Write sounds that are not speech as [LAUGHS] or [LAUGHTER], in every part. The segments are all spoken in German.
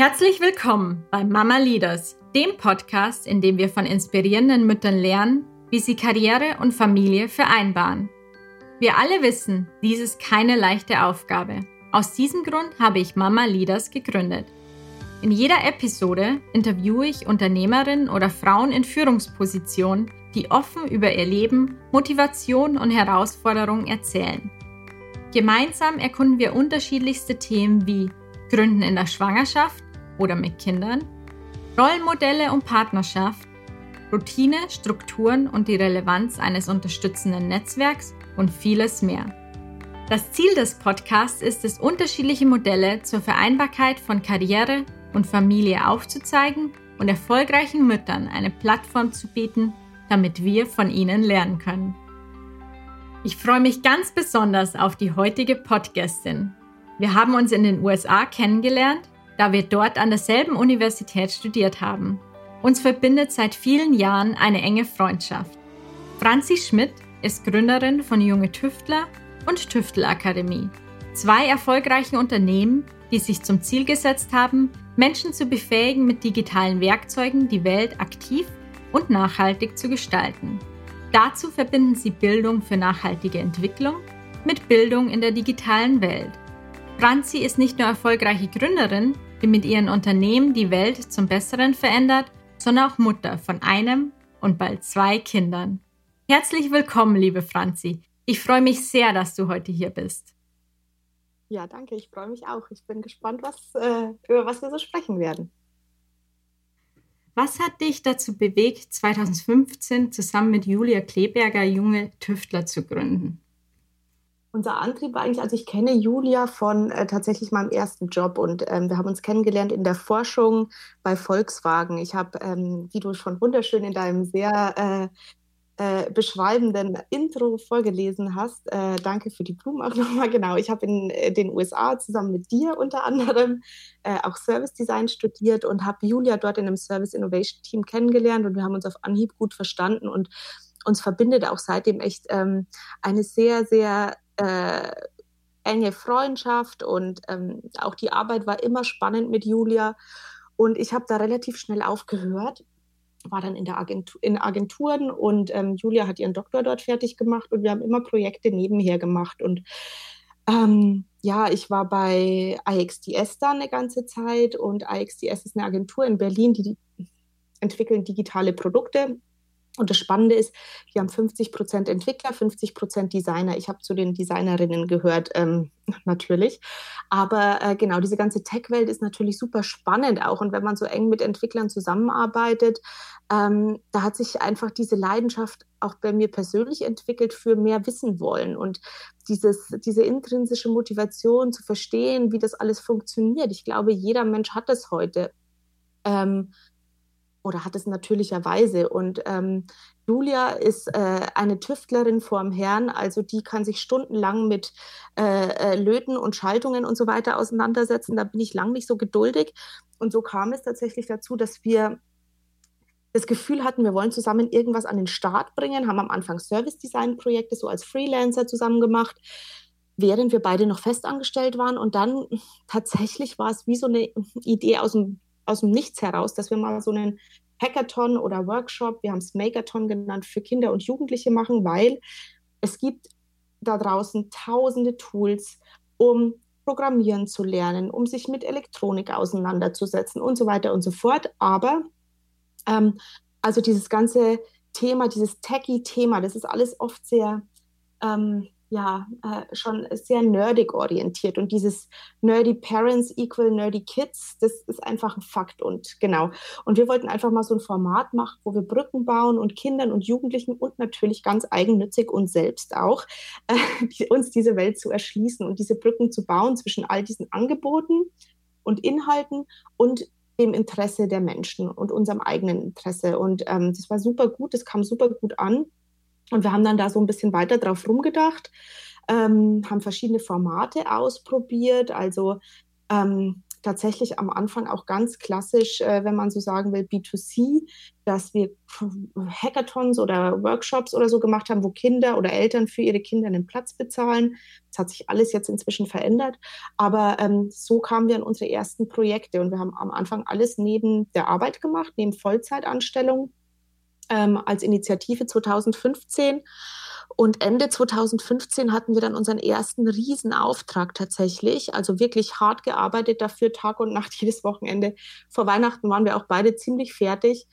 Herzlich willkommen bei Mama Leaders, dem Podcast, in dem wir von inspirierenden Müttern lernen, wie sie Karriere und Familie vereinbaren. Wir alle wissen, dies ist keine leichte Aufgabe. Aus diesem Grund habe ich Mama Leaders gegründet. In jeder Episode interviewe ich Unternehmerinnen oder Frauen in Führungspositionen, die offen über ihr Leben, Motivation und Herausforderungen erzählen. Gemeinsam erkunden wir unterschiedlichste Themen wie Gründen in der Schwangerschaft, oder mit Kindern, Rollenmodelle und Partnerschaft, Routine, Strukturen und die Relevanz eines unterstützenden Netzwerks und vieles mehr. Das Ziel des Podcasts ist es, unterschiedliche Modelle zur Vereinbarkeit von Karriere und Familie aufzuzeigen und erfolgreichen Müttern eine Plattform zu bieten, damit wir von ihnen lernen können. Ich freue mich ganz besonders auf die heutige Podcastin. Wir haben uns in den USA kennengelernt da wir dort an derselben Universität studiert haben. Uns verbindet seit vielen Jahren eine enge Freundschaft. Franzi Schmidt ist Gründerin von Junge Tüftler und Tüftelakademie, zwei erfolgreichen Unternehmen, die sich zum Ziel gesetzt haben, Menschen zu befähigen, mit digitalen Werkzeugen die Welt aktiv und nachhaltig zu gestalten. Dazu verbinden sie Bildung für nachhaltige Entwicklung mit Bildung in der digitalen Welt. Franzi ist nicht nur erfolgreiche Gründerin, die mit ihren Unternehmen die Welt zum Besseren verändert, sondern auch Mutter von einem und bald zwei Kindern. Herzlich willkommen, liebe Franzi. Ich freue mich sehr, dass du heute hier bist. Ja, danke. Ich freue mich auch. Ich bin gespannt, was, äh, über was wir so sprechen werden. Was hat dich dazu bewegt, 2015 zusammen mit Julia Kleberger junge Tüftler zu gründen? Unser Antrieb war eigentlich, also ich kenne Julia von äh, tatsächlich meinem ersten Job und ähm, wir haben uns kennengelernt in der Forschung bei Volkswagen. Ich habe, ähm, wie du schon wunderschön in deinem sehr äh, äh, beschreibenden Intro vorgelesen hast, äh, danke für die Blumen auch [LAUGHS] nochmal, genau. Ich habe in äh, den USA zusammen mit dir unter anderem äh, auch Service Design studiert und habe Julia dort in einem Service Innovation Team kennengelernt und wir haben uns auf Anhieb gut verstanden und uns verbindet auch seitdem echt ähm, eine sehr, sehr äh, enge Freundschaft und ähm, auch die Arbeit war immer spannend mit Julia. Und ich habe da relativ schnell aufgehört, war dann in, der Agentur, in Agenturen und ähm, Julia hat ihren Doktor dort fertig gemacht und wir haben immer Projekte nebenher gemacht. Und ähm, ja, ich war bei IXDS da eine ganze Zeit und IXDS ist eine Agentur in Berlin, die, die entwickeln digitale Produkte und das Spannende ist, wir haben 50 Prozent Entwickler, 50 Prozent Designer. Ich habe zu den Designerinnen gehört, ähm, [LAUGHS] natürlich. Aber äh, genau, diese ganze Tech-Welt ist natürlich super spannend auch. Und wenn man so eng mit Entwicklern zusammenarbeitet, ähm, da hat sich einfach diese Leidenschaft auch bei mir persönlich entwickelt für mehr wissen wollen und dieses, diese intrinsische Motivation zu verstehen, wie das alles funktioniert. Ich glaube, jeder Mensch hat das heute. Ähm, oder hat es natürlicherweise. Und ähm, Julia ist äh, eine Tüftlerin vorm Herrn, also die kann sich stundenlang mit äh, äh, Löten und Schaltungen und so weiter auseinandersetzen. Da bin ich lang nicht so geduldig. Und so kam es tatsächlich dazu, dass wir das Gefühl hatten, wir wollen zusammen irgendwas an den Start bringen, haben am Anfang Service-Design-Projekte so als Freelancer zusammen gemacht, während wir beide noch festangestellt waren. Und dann tatsächlich war es wie so eine Idee aus dem aus dem Nichts heraus, dass wir mal so einen Hackathon oder Workshop, wir haben es Makeathon genannt, für Kinder und Jugendliche machen, weil es gibt da draußen tausende Tools, um Programmieren zu lernen, um sich mit Elektronik auseinanderzusetzen und so weiter und so fort. Aber ähm, also dieses ganze Thema, dieses Techie-Thema, das ist alles oft sehr ähm, ja äh, schon sehr nerdig orientiert und dieses nerdy Parents equal nerdy Kids, das ist einfach ein Fakt und genau. Und wir wollten einfach mal so ein Format machen, wo wir Brücken bauen und Kindern und Jugendlichen und natürlich ganz eigennützig uns selbst auch äh, [LAUGHS] die, uns diese Welt zu erschließen und diese Brücken zu bauen zwischen all diesen Angeboten und Inhalten und dem Interesse der Menschen und unserem eigenen Interesse. Und ähm, das war super gut, das kam super gut an. Und wir haben dann da so ein bisschen weiter drauf rumgedacht, ähm, haben verschiedene Formate ausprobiert. Also ähm, tatsächlich am Anfang auch ganz klassisch, äh, wenn man so sagen will, B2C, dass wir Hackathons oder Workshops oder so gemacht haben, wo Kinder oder Eltern für ihre Kinder einen Platz bezahlen. Das hat sich alles jetzt inzwischen verändert. Aber ähm, so kamen wir an unsere ersten Projekte und wir haben am Anfang alles neben der Arbeit gemacht, neben Vollzeitanstellung ähm, als Initiative 2015. Und Ende 2015 hatten wir dann unseren ersten Riesenauftrag tatsächlich. Also wirklich hart gearbeitet dafür, Tag und Nacht, [LAUGHS] jedes Wochenende. Vor Weihnachten waren wir auch beide ziemlich fertig.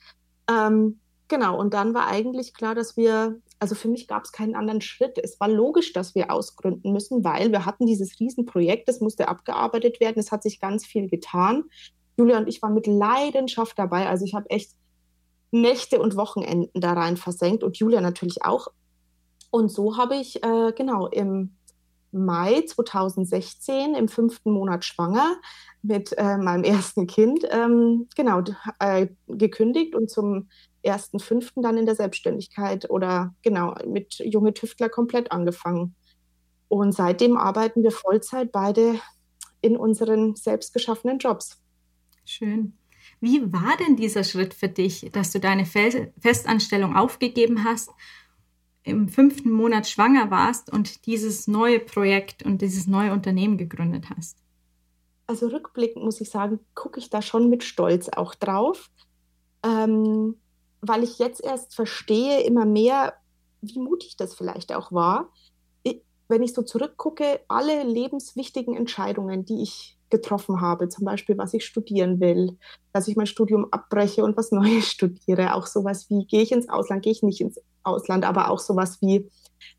Ähm, genau, und dann war eigentlich klar, dass wir, also für mich gab es keinen anderen Schritt. Es war logisch, dass wir ausgründen müssen, weil wir hatten dieses Riesenprojekt, das musste abgearbeitet werden. Es hat sich ganz viel getan. Julia und ich waren mit Leidenschaft dabei. Also ich habe echt Nächte und Wochenenden da rein versenkt und Julia natürlich auch. Und so habe ich äh, genau im Mai 2016 im fünften Monat schwanger mit äh, meinem ersten Kind ähm, genau äh, gekündigt und zum ersten fünften dann in der Selbstständigkeit oder genau mit junge Tüftler komplett angefangen. Und seitdem arbeiten wir Vollzeit beide in unseren selbstgeschaffenen Jobs. Schön. Wie war denn dieser Schritt für dich, dass du deine Festanstellung aufgegeben hast, im fünften Monat schwanger warst und dieses neue Projekt und dieses neue Unternehmen gegründet hast? Also rückblickend muss ich sagen, gucke ich da schon mit Stolz auch drauf, ähm, weil ich jetzt erst verstehe immer mehr, wie mutig das vielleicht auch war. Wenn ich so zurückgucke, alle lebenswichtigen Entscheidungen, die ich getroffen habe, zum Beispiel, was ich studieren will, dass ich mein Studium abbreche und was [LAUGHS] Neues studiere. Auch sowas wie, gehe ich ins Ausland, gehe ich nicht ins Ausland, aber auch sowas wie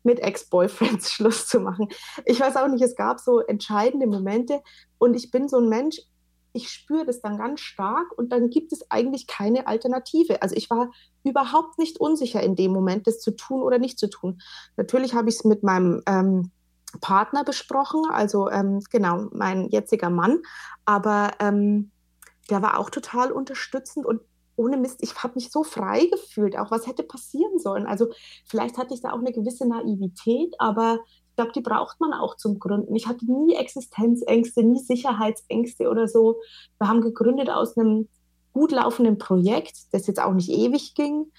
mit Ex-Boyfriends [LAUGHS] Schluss zu machen. Ich weiß auch nicht, es gab so entscheidende Momente und ich bin so ein Mensch, ich spüre das dann ganz stark und dann gibt es eigentlich keine Alternative. Also ich war überhaupt nicht unsicher in dem Moment, das zu tun oder nicht zu tun. Natürlich habe ich es mit meinem ähm, Partner besprochen, also ähm, genau, mein jetziger Mann, aber ähm, der war auch total unterstützend und ohne Mist, ich habe mich so frei gefühlt, auch was hätte passieren sollen. Also vielleicht hatte ich da auch eine gewisse Naivität, aber ich glaube, die braucht man auch zum Gründen. Ich hatte nie Existenzängste, nie Sicherheitsängste oder so. Wir haben gegründet aus einem gut laufenden Projekt, das jetzt auch nicht ewig ging,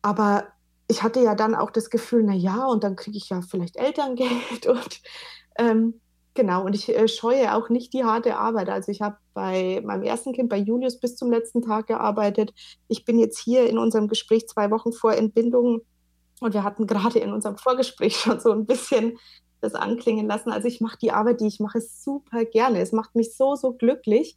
aber ich hatte ja dann auch das Gefühl, na ja, und dann kriege ich ja vielleicht Elterngeld [LAUGHS] und ähm, genau. Und ich äh, scheue auch nicht die harte Arbeit. Also ich habe bei meinem ersten Kind, bei Julius, bis zum letzten Tag gearbeitet. Ich bin jetzt hier in unserem Gespräch zwei Wochen vor Entbindung und wir hatten gerade in unserem Vorgespräch [LAUGHS] schon so ein bisschen das anklingen lassen. Also ich mache die Arbeit, die ich mache, super gerne. Es macht mich so, so glücklich.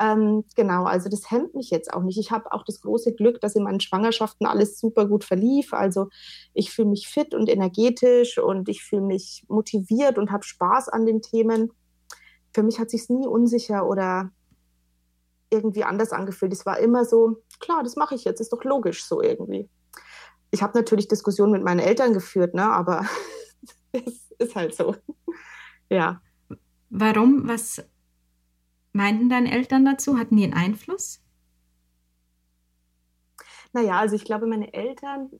Ähm, genau, also das hemmt mich jetzt auch nicht. Ich habe auch das große Glück, dass in meinen Schwangerschaften alles super gut verlief. Also ich fühle mich fit und energetisch und ich fühle mich motiviert und habe Spaß an den Themen. Für mich hat sich nie unsicher oder irgendwie anders angefühlt. Es war immer so, klar, das mache ich jetzt, ist doch logisch so irgendwie. Ich habe natürlich Diskussionen mit meinen Eltern geführt, ne, aber [LAUGHS] es ist halt so. ja. Warum? Was meinten deine Eltern dazu? Hatten die einen Einfluss? Naja, also ich glaube, meine Eltern,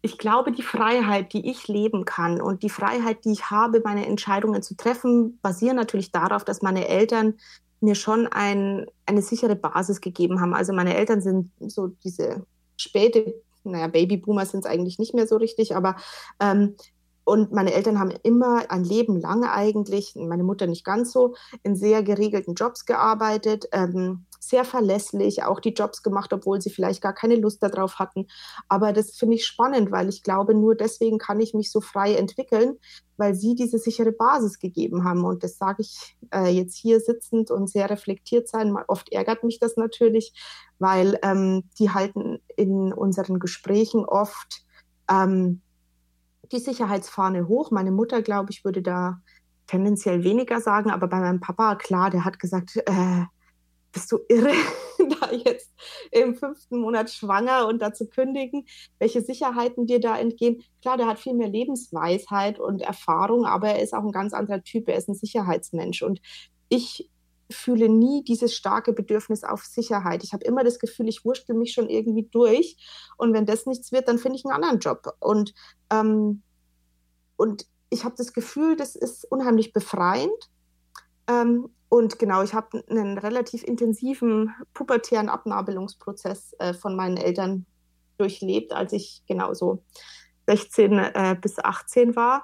ich glaube, die Freiheit, die ich leben kann und die Freiheit, die ich habe, meine Entscheidungen zu treffen, basieren natürlich darauf, dass meine Eltern mir schon ein, eine sichere Basis gegeben haben. Also meine Eltern sind so diese späte, naja, Babyboomer sind es eigentlich nicht mehr so richtig, aber ähm, und meine Eltern haben immer ein Leben lang eigentlich, meine Mutter nicht ganz so, in sehr geregelten Jobs gearbeitet, ähm, sehr verlässlich, auch die Jobs gemacht, obwohl sie vielleicht gar keine Lust darauf hatten. Aber das finde ich spannend, weil ich glaube, nur deswegen kann ich mich so frei entwickeln, weil sie diese sichere Basis gegeben haben. Und das sage ich äh, jetzt hier sitzend und sehr reflektiert sein. Oft ärgert mich das natürlich, weil ähm, die halten in unseren Gesprächen oft ähm, die Sicherheitsfahne hoch. Meine Mutter, glaube ich, würde da tendenziell weniger sagen, aber bei meinem Papa, klar, der hat gesagt, äh, bist du irre, [LAUGHS] da jetzt im fünften Monat schwanger und da zu kündigen, welche Sicherheiten dir da entgehen. Klar, der hat viel mehr Lebensweisheit und Erfahrung, aber er ist auch ein ganz anderer Typ, er ist ein Sicherheitsmensch. Und ich fühle nie dieses starke Bedürfnis auf Sicherheit. Ich habe immer das Gefühl, ich wurschtel mich schon irgendwie durch. Und wenn das nichts wird, dann finde ich einen anderen Job. Und, ähm, und ich habe das Gefühl, das ist unheimlich befreiend. Ähm, und genau, ich habe einen relativ intensiven pubertären Abnabelungsprozess äh, von meinen Eltern durchlebt, als ich genau so 16 äh, bis 18 war.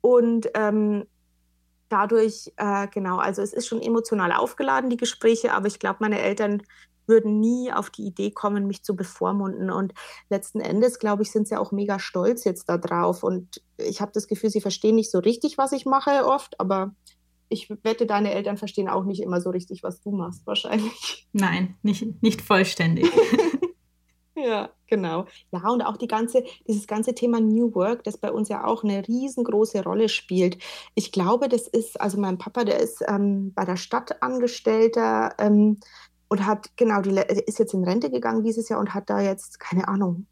Und ähm, dadurch, äh, genau, also es ist schon emotional aufgeladen, die Gespräche, aber ich glaube, meine Eltern würden nie auf die Idee kommen, mich zu bevormunden. Und letzten Endes, glaube ich, sind sie auch mega stolz jetzt darauf. Und ich habe das Gefühl, sie verstehen nicht so richtig, was ich mache oft, aber ich wette, deine Eltern verstehen auch nicht immer so richtig, was du machst, wahrscheinlich. Nein, nicht, nicht vollständig. [LAUGHS] Ja, genau. Ja, und auch die ganze, dieses ganze Thema New Work, das bei uns ja auch eine riesengroße Rolle spielt. Ich glaube, das ist, also mein Papa, der ist ähm, bei der Stadt Angestellter ähm, und hat, genau, die ist jetzt in Rente gegangen dieses Jahr und hat da jetzt, keine Ahnung,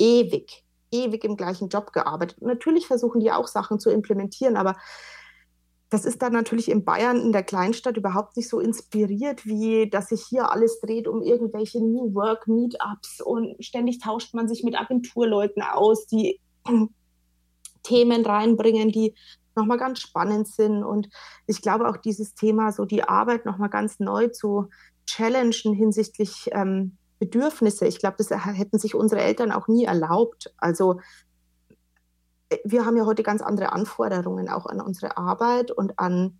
ewig, ewig im gleichen Job gearbeitet. natürlich versuchen die auch Sachen zu implementieren, aber das ist dann natürlich in Bayern, in der Kleinstadt, überhaupt nicht so inspiriert, wie dass sich hier alles dreht um irgendwelche New Work Meetups und ständig tauscht man sich mit Agenturleuten aus, die [CLEARS THROAT] Themen reinbringen, die nochmal ganz spannend sind. Und ich glaube auch dieses Thema, so die Arbeit nochmal ganz neu zu challengen hinsichtlich ähm, Bedürfnisse. Ich glaube, das hätten sich unsere Eltern auch nie erlaubt. Also wir haben ja heute ganz andere Anforderungen auch an unsere Arbeit und an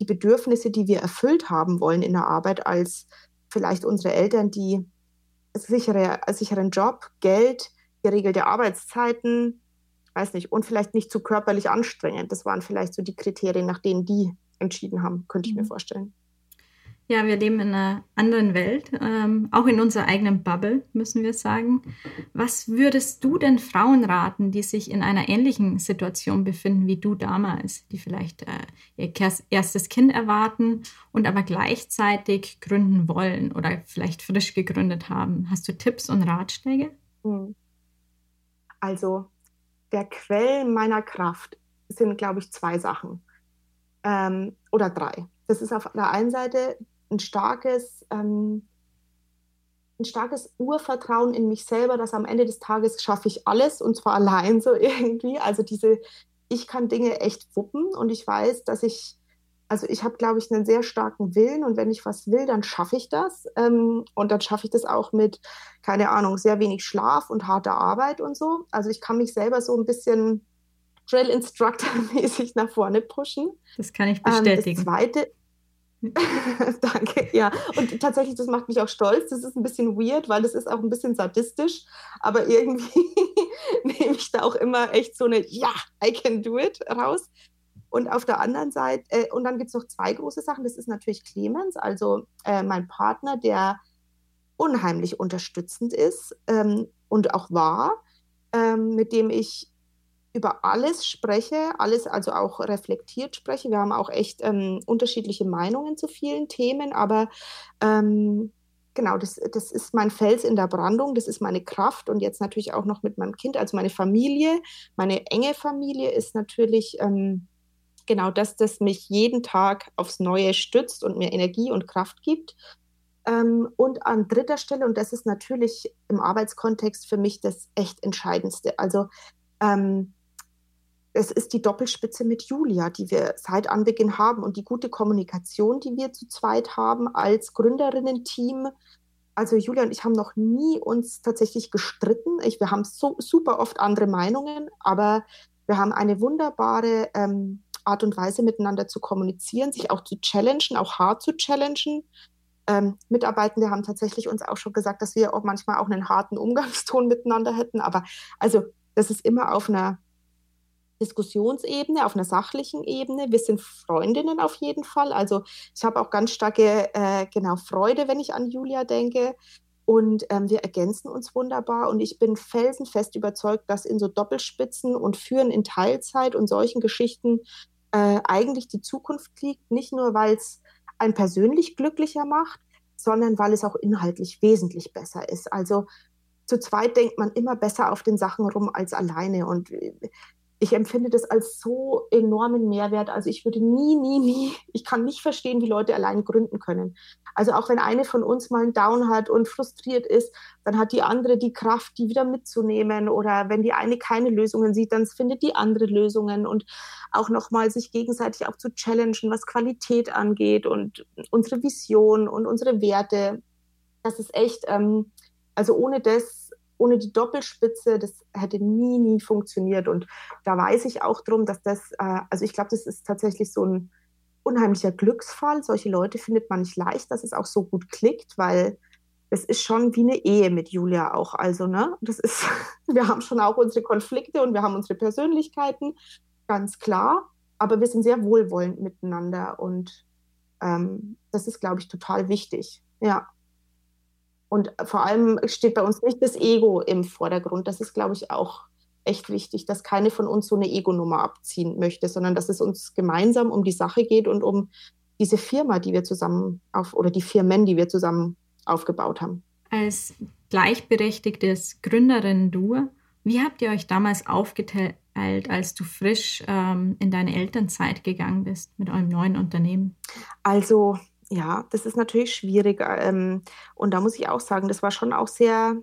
die Bedürfnisse, die wir erfüllt haben wollen in der Arbeit, als vielleicht unsere Eltern, die sichere, sicheren Job, Geld, geregelte Arbeitszeiten, weiß nicht, und vielleicht nicht zu körperlich anstrengend. Das waren vielleicht so die Kriterien, nach denen die entschieden haben, könnte ich mir mhm. vorstellen. Ja, wir leben in einer anderen Welt, ähm, auch in unserer eigenen Bubble, müssen wir sagen. Was würdest du denn Frauen raten, die sich in einer ähnlichen Situation befinden wie du damals, die vielleicht äh, ihr erstes Kind erwarten und aber gleichzeitig gründen wollen oder vielleicht frisch gegründet haben? Hast du Tipps und Ratschläge? Hm. Also, der Quell meiner Kraft sind, glaube ich, zwei Sachen ähm, oder drei. Das ist auf der einen Seite ein starkes, ähm, ein starkes Urvertrauen in mich selber, dass am Ende des Tages schaffe ich alles und zwar [LAUGHS] allein so irgendwie. Also diese, ich kann Dinge echt wuppen und ich weiß, dass ich, also ich habe, glaube ich, einen sehr starken Willen und wenn ich was will, dann schaffe ich das. Ähm, und dann schaffe ich das auch mit, keine Ahnung, sehr wenig Schlaf und harter Arbeit und so. Also ich kann mich selber so ein bisschen Drill Instructor [LAUGHS] mäßig nach vorne pushen. Das kann ich bestätigen. Ähm, das zweite, [LAUGHS] Danke, ja. Und tatsächlich, das macht mich auch stolz. Das ist ein bisschen weird, weil das ist auch ein bisschen sadistisch. Aber irgendwie [LAUGHS] nehme ich da auch immer echt so eine Ja, I can do it raus. Und auf der anderen Seite, äh, und dann gibt es noch zwei große Sachen. Das ist natürlich Clemens, also äh, mein Partner, der unheimlich unterstützend ist ähm, und auch war, ähm, mit dem ich über alles spreche, alles also auch reflektiert spreche. Wir haben auch echt ähm, unterschiedliche Meinungen zu vielen Themen, aber ähm, genau, das, das ist mein Fels in der Brandung, das ist meine Kraft und jetzt natürlich auch noch mit meinem Kind, also meine Familie, meine enge Familie ist natürlich ähm, genau das, das mich jeden Tag aufs Neue stützt und mir Energie und Kraft gibt. Ähm, und an dritter Stelle, und das ist natürlich im Arbeitskontext für mich das echt Entscheidendste. Also ähm, es ist die Doppelspitze mit Julia, die wir seit Anbeginn haben und die gute Kommunikation, die wir zu zweit haben als Gründerinnen-Team. Also Julia und ich haben noch nie uns tatsächlich gestritten. Ich, wir haben so super oft andere Meinungen, aber wir haben eine wunderbare ähm, Art und Weise miteinander zu kommunizieren, sich auch zu challengen, auch hart zu challengen. Ähm, Mitarbeitende haben tatsächlich uns auch schon gesagt, dass wir auch manchmal auch einen harten Umgangston miteinander hätten. Aber also das ist immer auf einer Diskussionsebene, auf einer sachlichen Ebene. Wir sind Freundinnen auf jeden Fall. Also ich habe auch ganz starke äh, genau Freude, wenn ich an Julia denke. Und ähm, wir ergänzen uns wunderbar. Und ich bin felsenfest überzeugt, dass in so Doppelspitzen und Führen in Teilzeit und solchen Geschichten äh, eigentlich die Zukunft liegt. Nicht nur, weil es einen persönlich glücklicher macht, sondern weil es auch inhaltlich wesentlich besser ist. Also zu zweit denkt man immer besser auf den Sachen rum als alleine. Und äh, ich empfinde das als so enormen Mehrwert. Also ich würde nie, nie, nie, ich kann nicht verstehen, wie Leute allein gründen können. Also auch wenn eine von uns mal einen Down hat und frustriert ist, dann hat die andere die Kraft, die wieder mitzunehmen. Oder wenn die eine keine Lösungen sieht, dann findet die andere Lösungen und auch nochmal sich gegenseitig auch zu challengen, was Qualität angeht und unsere Vision und unsere Werte. Das ist echt, ähm, also ohne das ohne die Doppelspitze, das hätte nie, nie funktioniert. Und da weiß ich auch drum, dass das, äh, also ich glaube, das ist tatsächlich so ein unheimlicher Glücksfall. Solche Leute findet man nicht leicht, dass es auch so gut klickt, weil es ist schon wie eine Ehe mit Julia auch. Also, ne, das ist, [LAUGHS] wir haben schon auch unsere Konflikte und wir haben unsere Persönlichkeiten, ganz klar. Aber wir sind sehr wohlwollend miteinander und ähm, das ist, glaube ich, total wichtig. Ja. Und vor allem steht bei uns nicht das Ego im Vordergrund. Das ist, glaube ich, auch echt wichtig, dass keine von uns so eine Ego-Nummer abziehen möchte, sondern dass es uns gemeinsam um die Sache geht und um diese Firma, die wir zusammen auf, oder die Firmen, die wir zusammen aufgebaut haben. Als gleichberechtigtes Gründerin-Duo, wie habt ihr euch damals aufgeteilt, als du frisch ähm, in deine Elternzeit gegangen bist mit eurem neuen Unternehmen? Also ja, das ist natürlich schwierig. Ähm, und da muss ich auch sagen, das war schon auch sehr,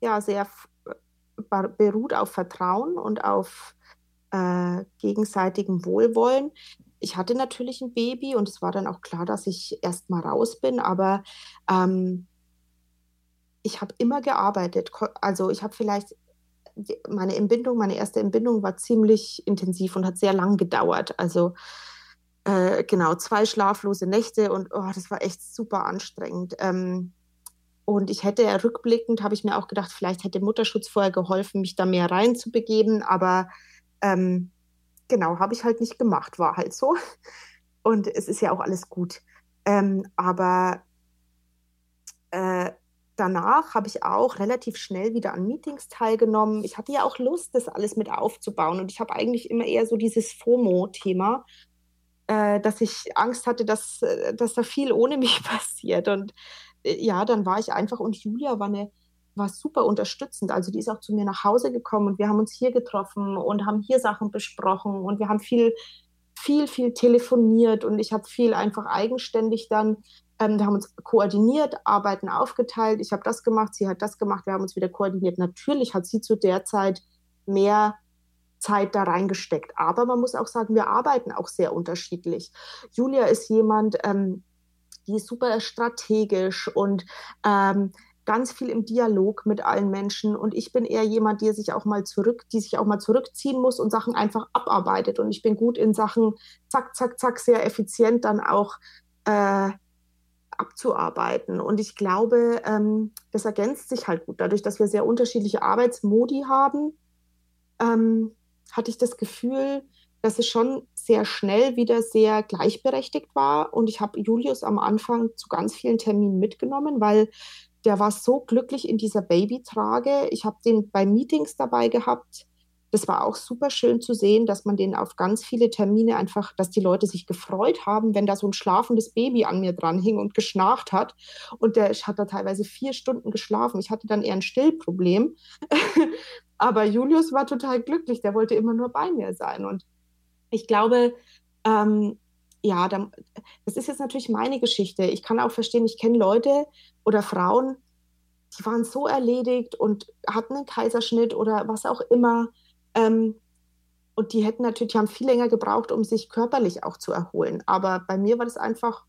ja, sehr beruht auf Vertrauen und auf äh, gegenseitigem Wohlwollen. Ich hatte natürlich ein Baby und es war dann auch klar, dass ich erst mal raus bin, aber ähm, ich habe immer gearbeitet. Also ich habe vielleicht meine Entbindung, meine erste Entbindung war ziemlich intensiv und hat sehr lang gedauert. Also äh, genau, zwei schlaflose Nächte und oh, das war echt super anstrengend. Ähm, und ich hätte rückblickend, habe ich mir auch gedacht, vielleicht hätte Mutterschutz vorher geholfen, mich da mehr reinzubegeben, aber ähm, genau, habe ich halt nicht gemacht, war halt so. [LAUGHS] Und es ist ja auch alles gut. Ähm, aber äh, danach habe ich auch relativ schnell wieder an Meetings teilgenommen. Ich hatte ja auch Lust, das alles mit aufzubauen. Und ich habe eigentlich immer eher so dieses FOMO-Thema äh, dass ich Angst hatte, dass, äh, dass da viel ohne [LAUGHS] mich passiert. Und äh, ja, dann war ich einfach und Julia war eine war super unterstützend. Also die ist auch zu mir nach Hause gekommen und wir haben uns hier getroffen und haben hier Sachen besprochen und wir haben viel, viel, viel telefoniert und ich habe viel einfach eigenständig dann, ähm, wir haben uns koordiniert, Arbeiten aufgeteilt. Ich habe das gemacht, sie hat das gemacht, wir haben uns wieder koordiniert. Natürlich hat sie zu der Zeit mehr Zeit da reingesteckt. Aber man muss auch sagen, wir arbeiten auch sehr unterschiedlich. Julia ist jemand, ähm, die ist super strategisch und ähm, ganz viel im Dialog mit allen Menschen. Und ich bin eher jemand, der sich auch mal zurück, die sich auch mal zurückziehen muss und Sachen einfach abarbeitet. Und ich bin gut in Sachen zack, zack, zack, sehr effizient dann auch äh, abzuarbeiten. Und ich glaube, ähm, das ergänzt sich halt gut, dadurch, dass wir sehr unterschiedliche Arbeitsmodi haben. Ähm, hatte ich das Gefühl, dass es schon sehr schnell wieder sehr gleichberechtigt war. Und ich habe Julius am Anfang zu ganz vielen Terminen mitgenommen, weil der war so glücklich in dieser Babytrage. Ich habe den bei Meetings dabei gehabt das war auch super schön zu sehen, dass man den auf ganz viele Termine einfach, dass die Leute sich gefreut haben, wenn da so ein schlafendes Baby an mir dran hing und geschnarcht hat. Und der hat da teilweise vier Stunden geschlafen. Ich hatte dann eher ein Stillproblem. [LAUGHS] Aber Julius war total glücklich. Der wollte immer nur bei mir sein. Und ich glaube, ähm, ja, das ist jetzt natürlich meine Geschichte. Ich kann auch verstehen, ich kenne Leute oder Frauen, die waren so erledigt und hatten einen Kaiserschnitt oder was auch immer ähm, und die hätten natürlich, die haben viel länger gebraucht, um sich körperlich auch zu erholen. Aber bei mir war das einfach,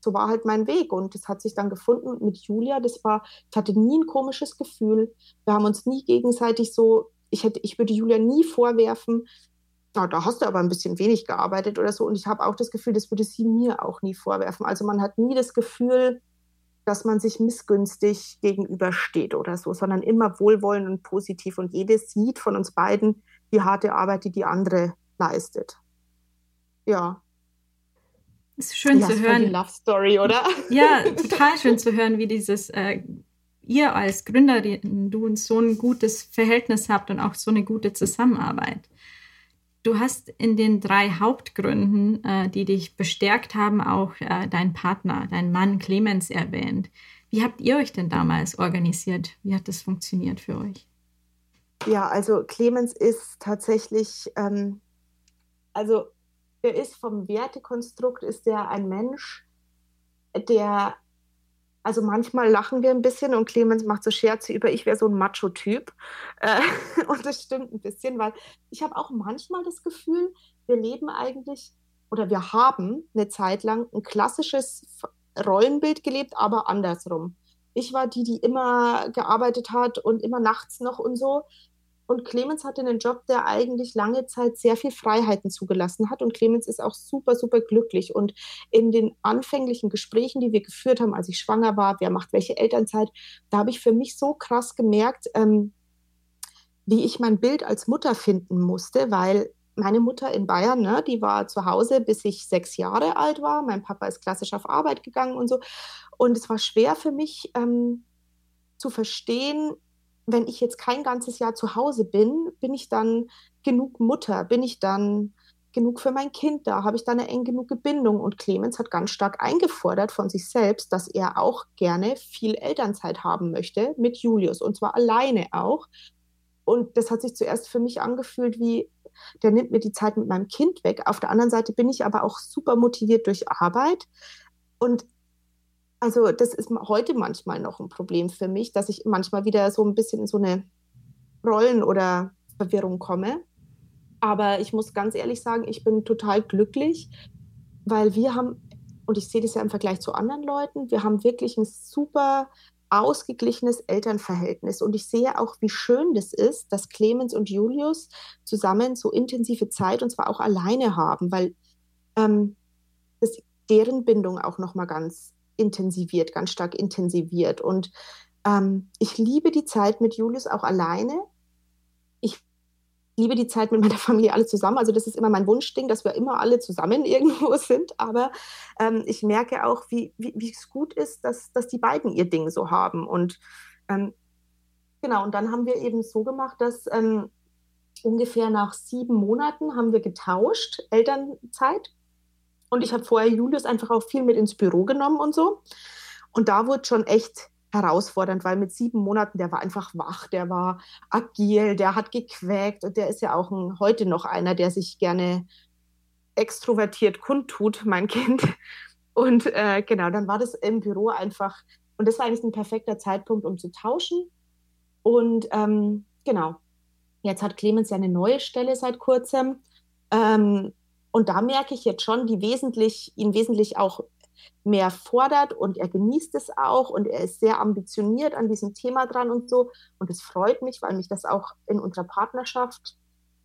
so war halt mein Weg. Und das hat sich dann gefunden mit Julia. Das war, ich hatte nie ein komisches Gefühl. Wir haben uns nie gegenseitig so, ich hätte, ich würde Julia nie vorwerfen, na, da hast du aber ein bisschen wenig gearbeitet oder so. Und ich habe auch das Gefühl, das würde sie mir auch nie vorwerfen. Also man hat nie das Gefühl, dass man sich missgünstig gegenübersteht oder so, sondern immer wohlwollend und positiv. Und jedes sieht von uns beiden die harte Arbeit, die die andere leistet. Ja. Ist schön ja, zu hören. Love Story, oder? [LAUGHS] Ja, total schön zu hören, wie dieses äh, ihr als Gründerin, du und so ein gutes Verhältnis habt und auch so eine gute Zusammenarbeit. Du hast in den drei Hauptgründen, äh, die dich bestärkt haben, auch äh, deinen Partner, deinen Mann Clemens erwähnt. Wie habt ihr euch denn damals organisiert? Wie hat das funktioniert für euch? Ja, also Clemens ist tatsächlich, ähm, also der ist vom Wertekonstrukt, ist der ein Mensch, der, also manchmal lachen wir ein bisschen und Clemens macht so Scherze über, ich wäre so ein Macho-Typ. Äh, [LAUGHS] und das stimmt ein bisschen, weil ich habe auch manchmal das Gefühl, wir leben eigentlich oder wir haben eine Zeit lang ein klassisches Rollenbild gelebt, aber andersrum. Ich war die, die immer gearbeitet hat und immer nachts noch und so. Und Clemens hatte einen Job, der eigentlich lange Zeit sehr viel Freiheiten zugelassen hat. Und Clemens ist auch super, super glücklich. Und in den anfänglichen Gesprächen, die wir geführt haben, als ich schwanger war, wer macht welche Elternzeit, da habe ich für mich so krass gemerkt, ähm, wie ich mein Bild als Mutter finden musste, weil meine Mutter in Bayern, ne, die war zu Hause, bis ich sechs Jahre alt war. Mein Papa ist klassisch auf Arbeit gegangen und so. Und es war schwer für mich ähm, zu verstehen, wenn ich jetzt kein ganzes Jahr zu Hause bin, bin ich dann genug Mutter? Bin ich dann genug für mein Kind da? Habe ich da eine eng genug Bindung? Und Clemens hat ganz stark eingefordert von sich selbst, dass er auch gerne viel Elternzeit haben möchte mit Julius und zwar alleine auch. Und das hat sich zuerst für mich angefühlt wie, der nimmt mir die Zeit mit meinem Kind weg. Auf der anderen Seite bin ich aber auch super motiviert durch Arbeit. Und also das ist heute manchmal noch ein Problem für mich, dass ich manchmal wieder so ein bisschen in so eine Rollen- oder Verwirrung komme. Aber ich muss ganz ehrlich sagen, ich bin total glücklich, weil wir haben, und ich sehe das ja im Vergleich zu anderen Leuten, wir haben wirklich ein super ausgeglichenes Elternverhältnis. Und ich sehe auch, wie schön das ist, dass Clemens und Julius zusammen so intensive Zeit und zwar auch alleine haben, weil ähm, das deren Bindung auch nochmal ganz intensiviert, ganz stark intensiviert. Und ähm, ich liebe die Zeit mit Julius auch alleine. Ich liebe die Zeit mit meiner [LAUGHS] Familie alle zusammen. Also das ist immer mein Wunschding, dass wir immer alle zusammen [LAUGHS] irgendwo sind. Aber ähm, ich merke auch, wie, wie, es gut ist, dass, dass die beiden ihr Ding so haben. Und ähm, genau, und dann haben wir eben so gemacht, dass ähm, ungefähr nach sieben Monaten haben wir getauscht, Elternzeit. Und ich habe vorher Julius einfach auch viel mit ins Büro genommen und so. Und da wurde schon echt herausfordernd, weil mit sieben Monaten, der war einfach wach, der war agil, der hat gequäkt und der ist ja auch ein, heute noch einer, der sich gerne extrovertiert kundtut, mein Kind. Und äh, genau, dann war das im Büro einfach, und das war eigentlich ein perfekter Zeitpunkt, um zu tauschen. Und ähm, genau, jetzt hat Clemens ja eine neue Stelle seit kurzem. Ähm, und da merke ich jetzt schon, die wesentlich, ihn wesentlich auch mehr fordert und er genießt es auch und er ist sehr ambitioniert an diesem Thema dran und so. Und es freut mich, weil mich das auch in unserer Partnerschaft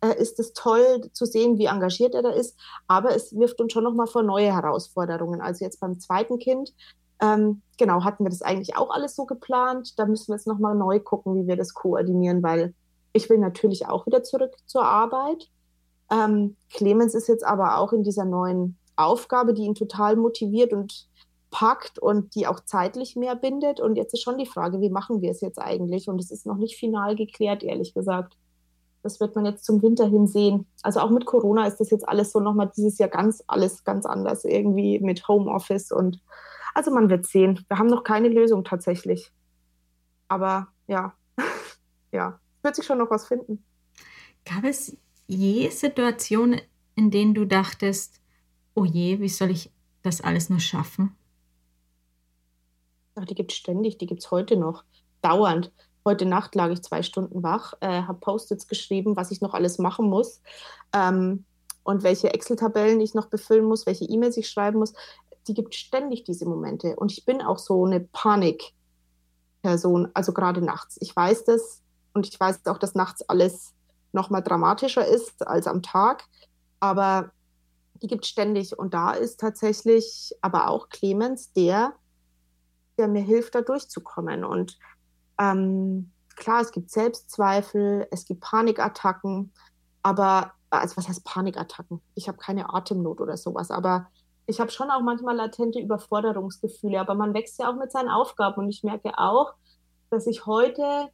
äh, ist es toll zu sehen, wie engagiert er da ist. Aber es wirft uns schon nochmal vor neue Herausforderungen. Also jetzt beim zweiten Kind, ähm, genau, hatten wir das eigentlich auch alles so geplant. Da müssen wir jetzt nochmal neu gucken, wie wir das koordinieren, weil ich will natürlich auch wieder zurück zur Arbeit. Ähm, Clemens ist jetzt aber auch in dieser neuen Aufgabe, die ihn total motiviert und packt und die auch zeitlich mehr bindet. Und jetzt ist schon die Frage, wie machen wir es jetzt eigentlich? Und es ist noch nicht final geklärt, ehrlich gesagt. Das wird man jetzt zum Winter hin sehen. Also auch mit Corona ist das jetzt alles so nochmal dieses Jahr ganz, alles ganz anders irgendwie mit Homeoffice und also man wird sehen. Wir haben noch keine Lösung tatsächlich. Aber ja, [LAUGHS] ja, wird sich schon noch was finden. Gab es je Situationen, in denen du dachtest, oh je, wie soll ich das alles nur schaffen? Ach, die gibt es ständig, die gibt es heute noch, dauernd. Heute Nacht lag ich zwei Stunden wach, äh, habe Post-its geschrieben, was ich noch alles machen muss ähm, und welche Excel-Tabellen ich noch befüllen muss, welche E-Mails ich schreiben muss. Die gibt ständig diese Momente. Und ich bin auch so eine Panikperson, also gerade nachts. Ich weiß das und ich weiß auch, dass nachts alles noch mal dramatischer ist als am Tag. Aber die gibt es ständig. Und da ist tatsächlich aber auch Clemens der, der mir hilft, da durchzukommen. Und ähm, klar, es gibt Selbstzweifel, es gibt Panikattacken, aber, also was heißt Panikattacken? Ich habe keine Atemnot oder sowas, aber ich habe schon auch manchmal latente Überforderungsgefühle, aber man wächst ja auch mit seinen Aufgaben und ich merke auch, dass ich heute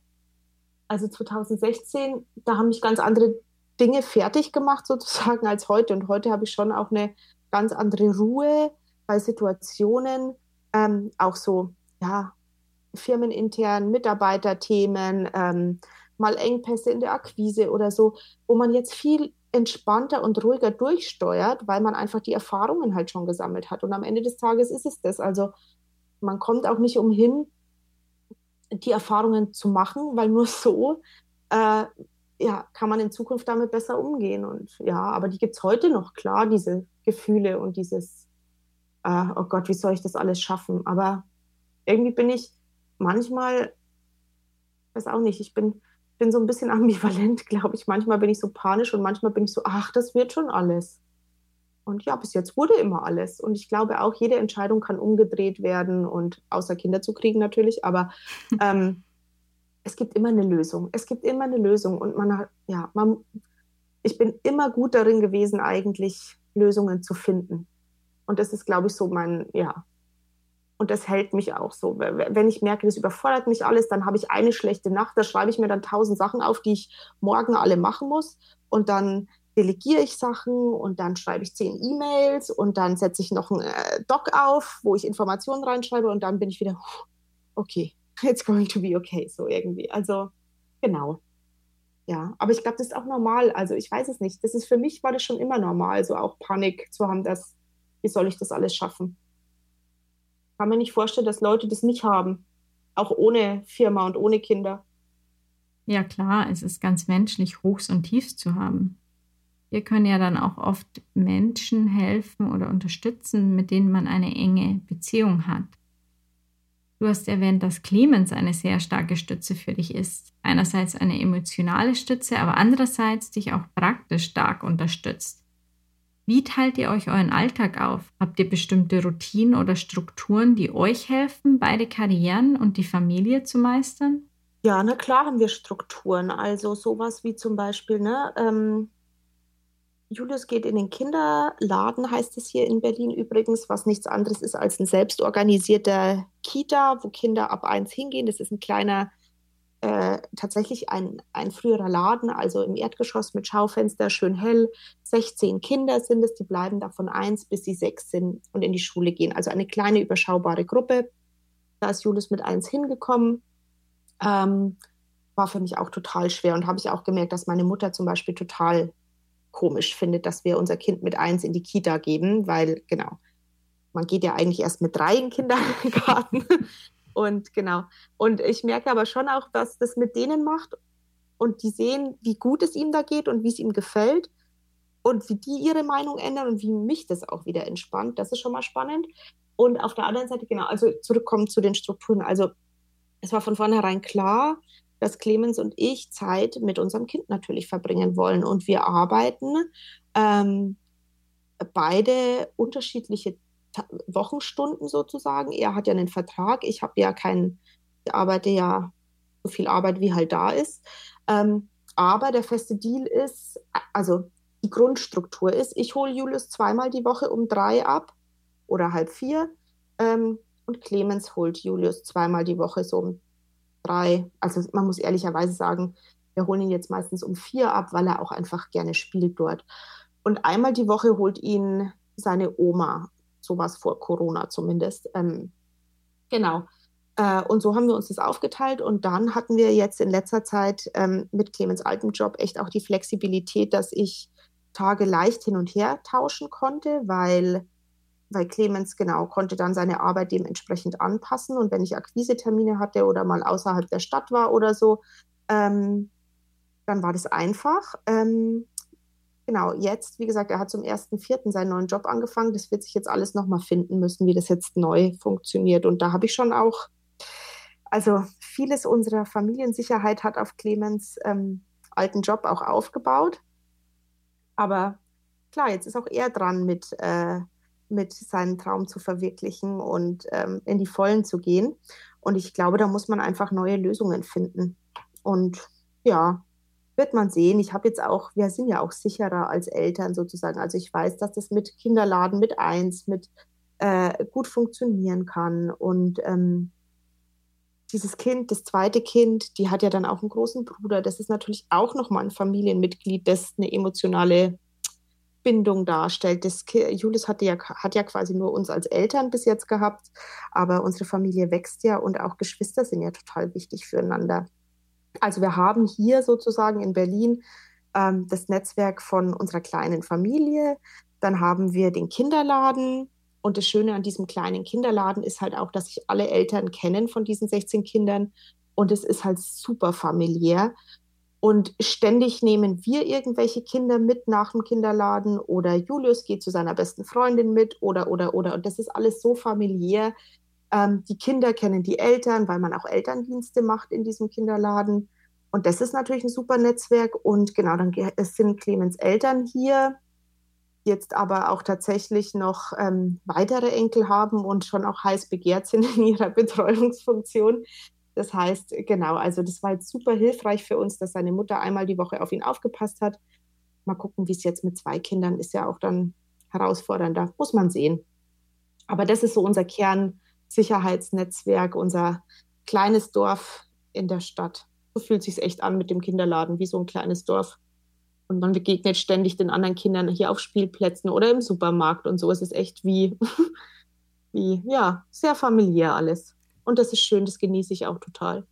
also 2016, da haben mich ganz andere Dinge fertig gemacht sozusagen als heute. Und heute habe ich schon auch eine ganz andere Ruhe bei Situationen, ähm, auch so, ja, firmenintern, Mitarbeiterthemen, ähm, mal Engpässe in der Akquise oder so, wo man jetzt viel entspannter und ruhiger durchsteuert, weil man einfach die Erfahrungen halt schon gesammelt hat. Und am Ende des Tages ist es das. Also man kommt auch nicht umhin, die Erfahrungen zu machen, weil nur so äh, ja, kann man in Zukunft damit besser umgehen. Und ja, aber die gibt es heute noch, klar, diese Gefühle und dieses, äh, oh Gott, wie soll ich das alles schaffen? Aber irgendwie bin ich manchmal, weiß auch nicht, ich bin, bin so ein bisschen [LAUGHS] ambivalent, glaube ich. Manchmal bin ich so panisch und manchmal bin ich so, ach, das wird schon alles. Und ja, bis jetzt wurde immer alles. Und ich glaube auch, jede Entscheidung kann umgedreht werden und außer Kinder zu kriegen natürlich, aber [LAUGHS] ähm, es gibt immer eine Lösung. Es gibt immer eine Lösung. Und man hat, ja, man, ich bin immer gut darin gewesen, eigentlich Lösungen zu finden. Und das ist, glaube ich, so mein, ja. Und das hält mich auch so. Wenn ich merke, das überfordert mich alles, dann habe ich eine schlechte Nacht, da schreibe ich mir dann tausend Sachen auf, die ich morgen alle machen muss. Und dann delegiere ich Sachen und dann schreibe ich zehn E-Mails und dann setze ich noch einen äh, Doc auf, wo ich Informationen reinschreibe und dann bin ich wieder, okay, [LAUGHS] it's going to be okay, so irgendwie. Also, genau. Ja, aber ich glaube, das ist auch normal. Also, ich weiß es nicht. Das ist für mich war das schon immer normal, so auch Panik zu haben, dass, wie soll ich das alles schaffen? Kann mir nicht vorstellen, dass Leute das nicht haben. Auch ohne Firma und ohne Kinder. Ja, klar, es ist ganz menschlich, Hochs und Tiefs zu haben. Wir können ja dann auch oft Menschen helfen oder unterstützen, mit denen man eine enge Beziehung hat. Du hast erwähnt, dass Clemens eine sehr starke Stütze für dich ist. Einerseits eine emotionale Stütze, aber andererseits dich auch praktisch stark unterstützt. Wie teilt ihr euch euren Alltag auf? Habt ihr bestimmte Routinen oder Strukturen, die euch helfen, beide Karrieren und die Familie zu meistern? Ja, na klar haben wir Strukturen. Also sowas wie zum Beispiel, ne, ähm, Julius geht in den Kinderladen, heißt es hier in Berlin übrigens, was nichts anderes ist als ein selbstorganisierter Kita, wo Kinder ab eins hingehen. Das ist ein kleiner, äh, tatsächlich ein, ein früherer Laden, also im Erdgeschoss mit Schaufenster, schön hell. 16 Kinder sind es, die bleiben da von eins bis sie sechs sind und in die Schule gehen. Also eine kleine, überschaubare Gruppe. Da ist Julius mit eins hingekommen. Ähm, war für mich auch total schwer und habe ich auch gemerkt, dass meine Mutter zum Beispiel total komisch findet, dass wir unser Kind mit eins in die Kita geben, weil genau, man geht ja eigentlich erst mit drei in den Kindergarten. [LAUGHS] Und genau. Und ich merke aber schon auch, was das mit denen macht. Und die sehen, wie gut es ihm da geht und wie es ihm gefällt. Und wie die ihre Meinung ändern und wie mich das auch wieder entspannt. Das ist schon mal spannend. Und auf der anderen Seite, genau, also zurückkommen zu den Strukturen. Also es war von vornherein klar, dass Clemens und ich Zeit mit unserem Kind natürlich verbringen wollen. Und wir arbeiten ähm, beide unterschiedliche Ta Wochenstunden sozusagen. Er hat ja einen Vertrag, ich habe ja keinen, ich arbeite ja so viel Arbeit, wie halt da ist. Ähm, aber der feste Deal ist, also die Grundstruktur ist, ich hole Julius zweimal die Woche um drei ab oder halb vier ähm, und Clemens holt Julius zweimal die Woche so um drei. Also man muss ehrlicherweise sagen, wir holen ihn jetzt meistens um vier ab, weil er auch einfach gerne spielt dort. Und einmal die Woche holt ihn seine Oma, sowas vor Corona zumindest. Ähm, genau. Äh, und so haben wir uns das aufgeteilt. Und dann hatten wir jetzt in letzter Zeit ähm, mit Clemens altem Job echt auch die Flexibilität, dass ich Tage leicht hin und her tauschen konnte, weil weil Clemens genau konnte dann seine Arbeit dementsprechend anpassen. Und wenn ich Akquisetermine hatte oder mal außerhalb der Stadt war oder so, ähm, dann war das einfach. Ähm, genau, jetzt, wie gesagt, er hat zum 1.4. seinen neuen Job angefangen. Das wird sich jetzt alles nochmal finden müssen, wie das jetzt neu funktioniert. Und da habe ich schon auch, also vieles unserer Familiensicherheit hat auf Clemens ähm, alten Job auch aufgebaut. Aber klar, jetzt ist auch er dran mit äh, mit seinen Traum zu verwirklichen und ähm, in die Vollen zu gehen. Und ich glaube, da muss man einfach neue Lösungen finden. Und ja, wird man sehen. Ich habe jetzt auch, wir sind ja auch sicherer als Eltern sozusagen. Also ich weiß, dass das mit Kinderladen, mit eins, mit äh, gut funktionieren kann. Und ähm, dieses Kind, das zweite Kind, die hat ja dann auch einen großen Bruder. Das ist natürlich auch nochmal ein Familienmitglied, das eine emotionale Bindung darstellt. Das, Julius hatte ja, hat ja quasi nur uns als Eltern bis jetzt gehabt, aber unsere Familie wächst ja und auch Geschwister sind ja total wichtig füreinander. Also wir haben hier sozusagen in Berlin ähm, das Netzwerk von unserer kleinen Familie. Dann haben wir den Kinderladen. Und das Schöne an diesem kleinen Kinderladen ist halt auch, dass sich alle Eltern kennen von diesen 16 Kindern. Und es ist halt super familiär. Und ständig nehmen wir irgendwelche Kinder mit nach dem Kinderladen oder Julius geht zu seiner besten Freundin mit oder, oder, oder. Und das ist alles so familiär. Ähm, die Kinder kennen die Eltern, weil man auch Elterndienste macht in diesem Kinderladen. Und das ist natürlich ein super Netzwerk. Und genau, dann sind Clemens Eltern hier, jetzt aber auch tatsächlich noch ähm, weitere Enkel haben und schon auch heiß begehrt sind in ihrer Betreuungsfunktion. Das heißt, genau, also das war jetzt super hilfreich für uns, dass seine Mutter einmal die Woche auf ihn aufgepasst hat. Mal gucken, wie es jetzt mit zwei Kindern ist, ja auch dann herausfordernder, muss man sehen. Aber das ist so unser Kernsicherheitsnetzwerk, unser kleines Dorf in der Stadt. So fühlt sich echt an mit dem Kinderladen, wie so ein kleines Dorf. Und man begegnet ständig den anderen Kindern hier auf Spielplätzen oder im Supermarkt und so. Es ist echt wie, [LAUGHS] wie, ja, sehr familiär alles. Und das ist schön, das genieße ich auch total.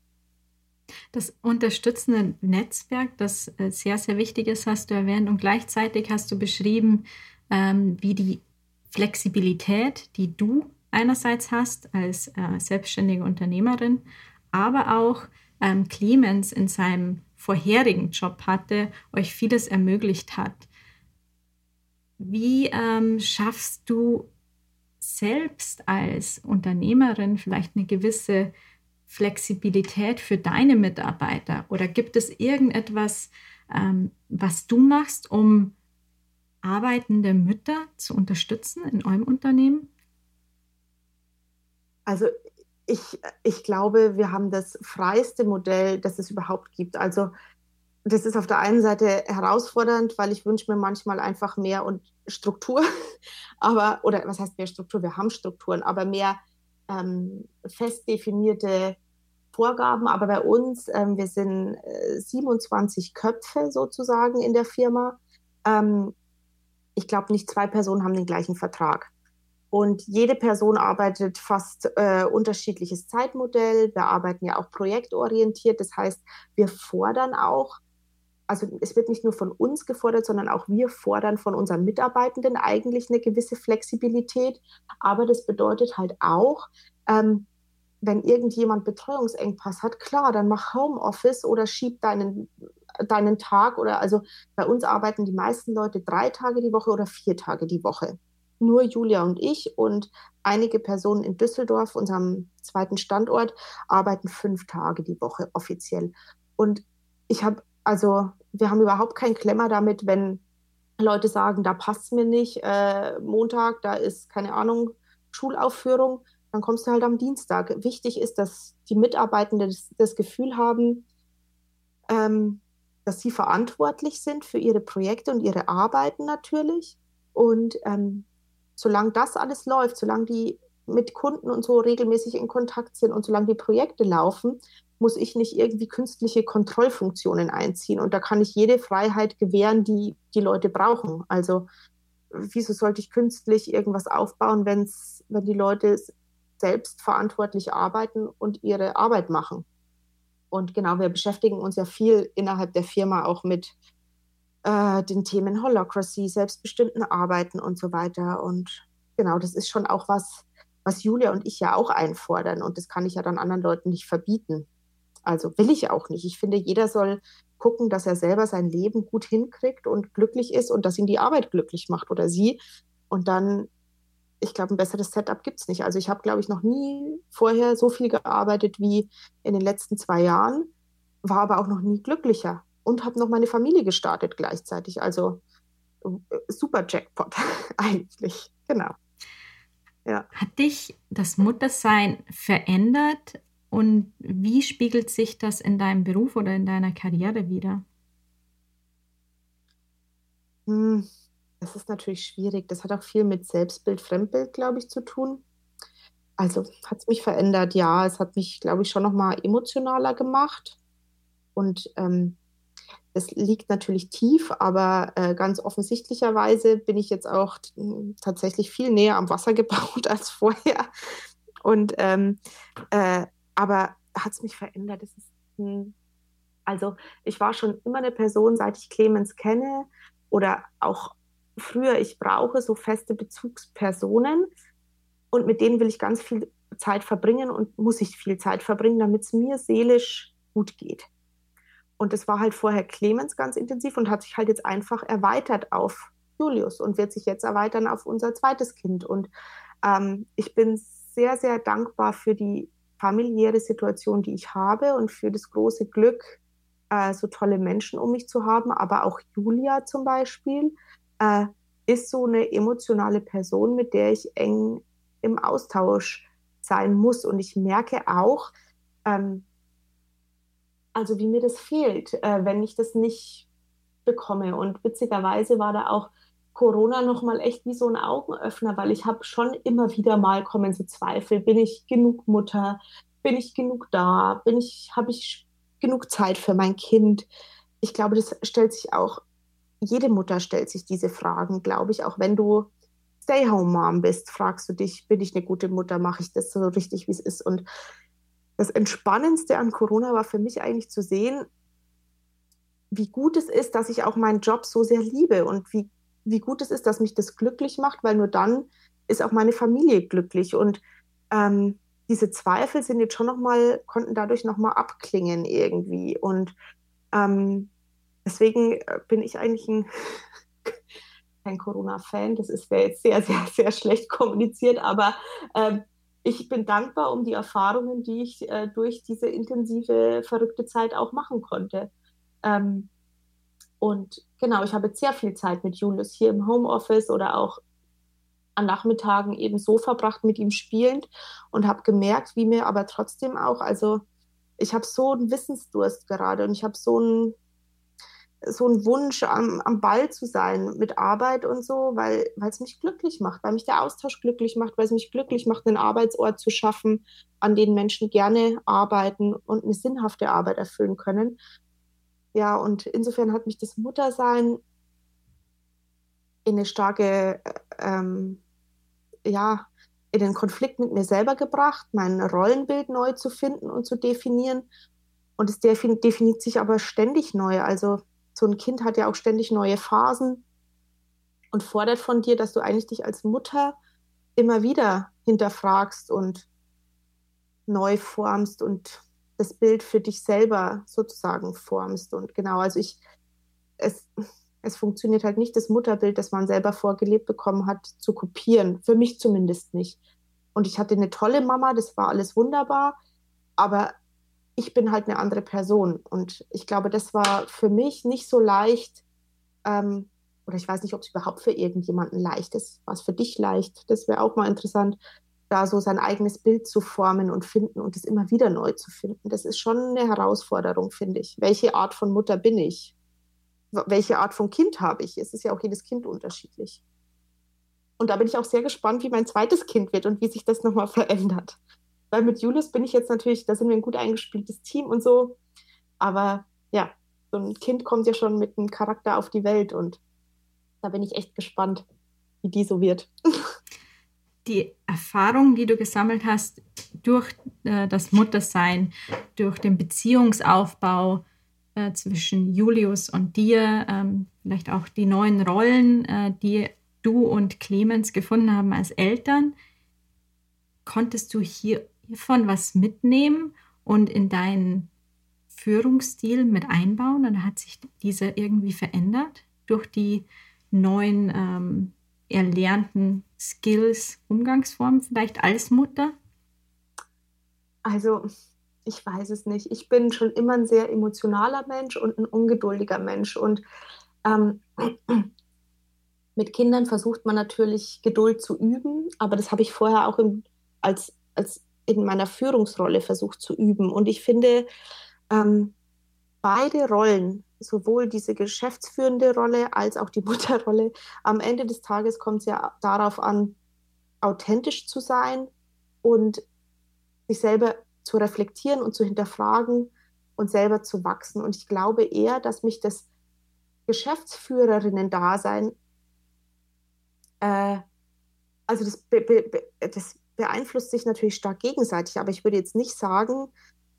Das unterstützende Netzwerk, das äh, sehr, sehr wichtig ist, hast du erwähnt. Und gleichzeitig hast du beschrieben, ähm, wie die Flexibilität, die du einerseits hast als äh, selbstständige Unternehmerin, aber auch ähm, Clemens in seinem vorherigen Job hatte, euch vieles ermöglicht hat. Wie ähm, schaffst du selbst als Unternehmerin vielleicht eine gewisse Flexibilität für deine Mitarbeiter? Oder gibt es irgendetwas, ähm, was du machst, um arbeitende Mütter zu unterstützen in eurem Unternehmen? Also ich, ich glaube, wir haben das freiste Modell, das es überhaupt gibt. Also das ist auf der einen Seite herausfordernd, weil ich wünsche mir manchmal einfach mehr und Struktur, [LAUGHS] aber oder was heißt mehr Struktur? Wir haben Strukturen, aber mehr ähm, fest definierte Vorgaben. Aber bei uns, ähm, wir sind äh, 27 Köpfe sozusagen in der Firma. Ähm, ich glaube, nicht zwei Personen haben den gleichen Vertrag. Und jede Person arbeitet fast äh, unterschiedliches Zeitmodell. Wir arbeiten ja auch projektorientiert. Das heißt, wir fordern auch also es wird nicht nur von uns gefordert, sondern auch wir fordern von unseren Mitarbeitenden eigentlich eine gewisse Flexibilität. Aber das bedeutet halt auch, ähm, wenn irgendjemand Betreuungsengpass hat, klar, dann mach Homeoffice oder schieb deinen, deinen Tag oder also bei uns arbeiten die meisten Leute drei Tage die Woche oder vier Tage die Woche. Nur Julia und ich und einige Personen in Düsseldorf, unserem zweiten Standort, arbeiten fünf Tage die Woche offiziell. Und ich habe also wir haben überhaupt keinen Klemmer damit, wenn Leute sagen, da passt mir nicht, äh, Montag, da ist keine Ahnung, Schulaufführung, dann kommst du halt am Dienstag. Wichtig ist, dass die Mitarbeitenden das, das Gefühl haben, ähm, dass sie verantwortlich sind für ihre Projekte und ihre Arbeiten natürlich. Und ähm, solange das alles läuft, solange die mit Kunden und so regelmäßig in Kontakt sind und solange die Projekte laufen, muss ich nicht irgendwie künstliche Kontrollfunktionen einziehen. Und da kann ich jede Freiheit gewähren, die die Leute brauchen. Also wieso sollte ich künstlich irgendwas aufbauen, wenn's, wenn die Leute selbst verantwortlich arbeiten und ihre Arbeit machen? Und genau, wir beschäftigen uns ja viel innerhalb der Firma auch mit äh, den Themen Holocracy, selbstbestimmten Arbeiten und so weiter. Und genau, das ist schon auch was, was Julia und ich ja auch einfordern. Und das kann ich ja dann anderen Leuten nicht verbieten. Also will ich auch nicht. Ich finde, jeder soll gucken, dass er selber sein Leben gut hinkriegt und glücklich ist und dass ihn die Arbeit glücklich macht oder sie. Und dann, ich glaube, ein besseres Setup gibt es nicht. Also ich habe, glaube ich, noch nie vorher so viel gearbeitet wie in den letzten zwei Jahren, war aber auch noch nie glücklicher und habe noch meine Familie gestartet gleichzeitig. Also äh, super Jackpot [LAUGHS] eigentlich. Genau. Ja. Hat dich das Muttersein verändert? Und wie spiegelt sich das in deinem Beruf oder in deiner Karriere wieder? Hm, das ist natürlich schwierig. Das hat auch viel mit Selbstbild, Fremdbild, glaube ich, zu tun. Also hat es mich verändert, ja. Es hat mich, glaube ich, schon nochmal emotionaler gemacht. Und ähm, das liegt natürlich tief, aber äh, ganz offensichtlicherweise bin ich jetzt auch tatsächlich viel näher am Wasser [LAUGHS] gebaut als vorher. Und ähm, äh, aber hat es mich verändert? Das ist ein, Also ich war schon immer eine Person, seit ich Clemens kenne oder auch früher, ich brauche so feste Bezugspersonen und mit denen will ich ganz viel Zeit verbringen und muss ich viel Zeit verbringen, damit es mir seelisch gut geht. Und das war halt vorher Clemens ganz intensiv und hat sich halt jetzt einfach erweitert auf Julius und wird sich jetzt erweitern auf unser zweites Kind. Und ähm, ich bin sehr, sehr dankbar für die familiäre Situation, die ich habe und für das große Glück, äh, so tolle Menschen um mich zu haben. Aber auch Julia zum Beispiel äh, ist so eine emotionale Person, mit der ich eng im Austausch sein muss. Und ich merke auch, ähm, also wie mir das fehlt, äh, wenn ich das nicht bekomme. Und witzigerweise war da auch Corona nochmal echt wie so ein Augenöffner, weil ich habe schon immer wieder mal kommen so Zweifel, bin ich genug Mutter, bin ich genug da, bin ich, habe ich genug Zeit für mein Kind? Ich glaube, das stellt sich auch, jede Mutter stellt sich diese Fragen, glaube ich, auch wenn du Stay-Home-Mom bist, fragst du dich, bin ich eine gute Mutter, mache ich das so richtig, wie es ist? Und das Entspannendste an Corona war für mich eigentlich zu sehen, wie gut es ist, dass ich auch meinen Job so sehr liebe und wie, wie gut es ist, dass mich das glücklich macht, weil nur dann ist auch meine Familie glücklich. Und ähm, diese Zweifel sind jetzt schon noch mal, konnten dadurch noch mal abklingen irgendwie. Und ähm, deswegen äh, bin ich eigentlich ein [LAUGHS] kein Corona-Fan. Das ist jetzt sehr, sehr, sehr schlecht kommuniziert, aber äh, ich bin dankbar um die Erfahrungen, die ich äh, durch diese intensive, verrückte Zeit auch machen konnte. Ähm, und genau, ich habe sehr viel Zeit mit Julius hier im Homeoffice oder auch an Nachmittagen eben so verbracht mit ihm spielend und habe gemerkt, wie mir aber trotzdem auch, also ich habe so einen Wissensdurst gerade und ich habe so einen so ein Wunsch, am, am Ball zu sein mit Arbeit und so, weil es mich glücklich macht, weil mich der Austausch glücklich macht, weil es mich glücklich macht, einen Arbeitsort zu schaffen, an dem Menschen gerne arbeiten und eine sinnhafte Arbeit erfüllen können. Ja, und insofern hat mich das Muttersein in eine starke, ähm, ja, in den Konflikt mit mir selber gebracht, mein Rollenbild neu zu finden und zu definieren. Und es definiert sich aber ständig neu. Also so ein Kind hat ja auch ständig neue Phasen und fordert von dir, dass du eigentlich dich als Mutter immer wieder hinterfragst und neu formst und das Bild für dich selber sozusagen formst. Und genau, also ich, es, es funktioniert halt nicht, das Mutterbild, das man selber vorgelebt bekommen hat, zu kopieren. Für mich zumindest nicht. Und ich hatte eine tolle Mama, das war alles wunderbar, aber ich bin halt eine andere Person. Und ich glaube, das war für mich nicht so leicht, ähm, oder ich weiß nicht, ob es überhaupt für irgendjemanden leicht ist. War es für dich leicht? Das wäre auch mal interessant, da so sein eigenes Bild zu formen und finden und es immer wieder neu zu finden. Das ist schon eine Herausforderung, finde ich. Welche Art von Mutter bin ich? Welche Art von Kind habe ich? Es ist ja auch jedes Kind unterschiedlich. Und da bin ich auch sehr gespannt, wie mein zweites Kind wird und wie sich das nochmal verändert. Weil mit Julius bin ich jetzt natürlich, da sind wir ein gut eingespieltes Team und so. Aber ja, so ein Kind kommt ja schon mit einem Charakter auf die Welt und da bin ich echt gespannt, wie die so wird. [LAUGHS] Die Erfahrung, die du gesammelt hast durch äh, das Muttersein, durch den Beziehungsaufbau äh, zwischen Julius und dir, ähm, vielleicht auch die neuen Rollen, äh, die du und Clemens gefunden haben als Eltern, konntest du hier hiervon was mitnehmen und in deinen Führungsstil mit einbauen? Oder hat sich dieser irgendwie verändert durch die neuen ähm, erlernten Skills, Umgangsformen vielleicht als Mutter? Also, ich weiß es nicht. Ich bin schon immer ein sehr emotionaler Mensch und ein ungeduldiger Mensch. Und ähm, [CLEARS THROAT] mit Kindern versucht man natürlich Geduld zu üben, aber das habe ich vorher auch im, als, als in meiner Führungsrolle versucht zu üben. Und ich finde, ähm, beide Rollen, sowohl diese geschäftsführende Rolle als auch die [LAUGHS] Mutterrolle, am Ende des Tages kommt es ja darauf an, authentisch zu sein und sich selber zu reflektieren und zu hinterfragen und selber zu wachsen. Und ich glaube eher, dass mich das Geschäftsführerinnen-Dasein, äh, also das, das beeinflusst sich natürlich stark gegenseitig, aber ich würde jetzt nicht sagen,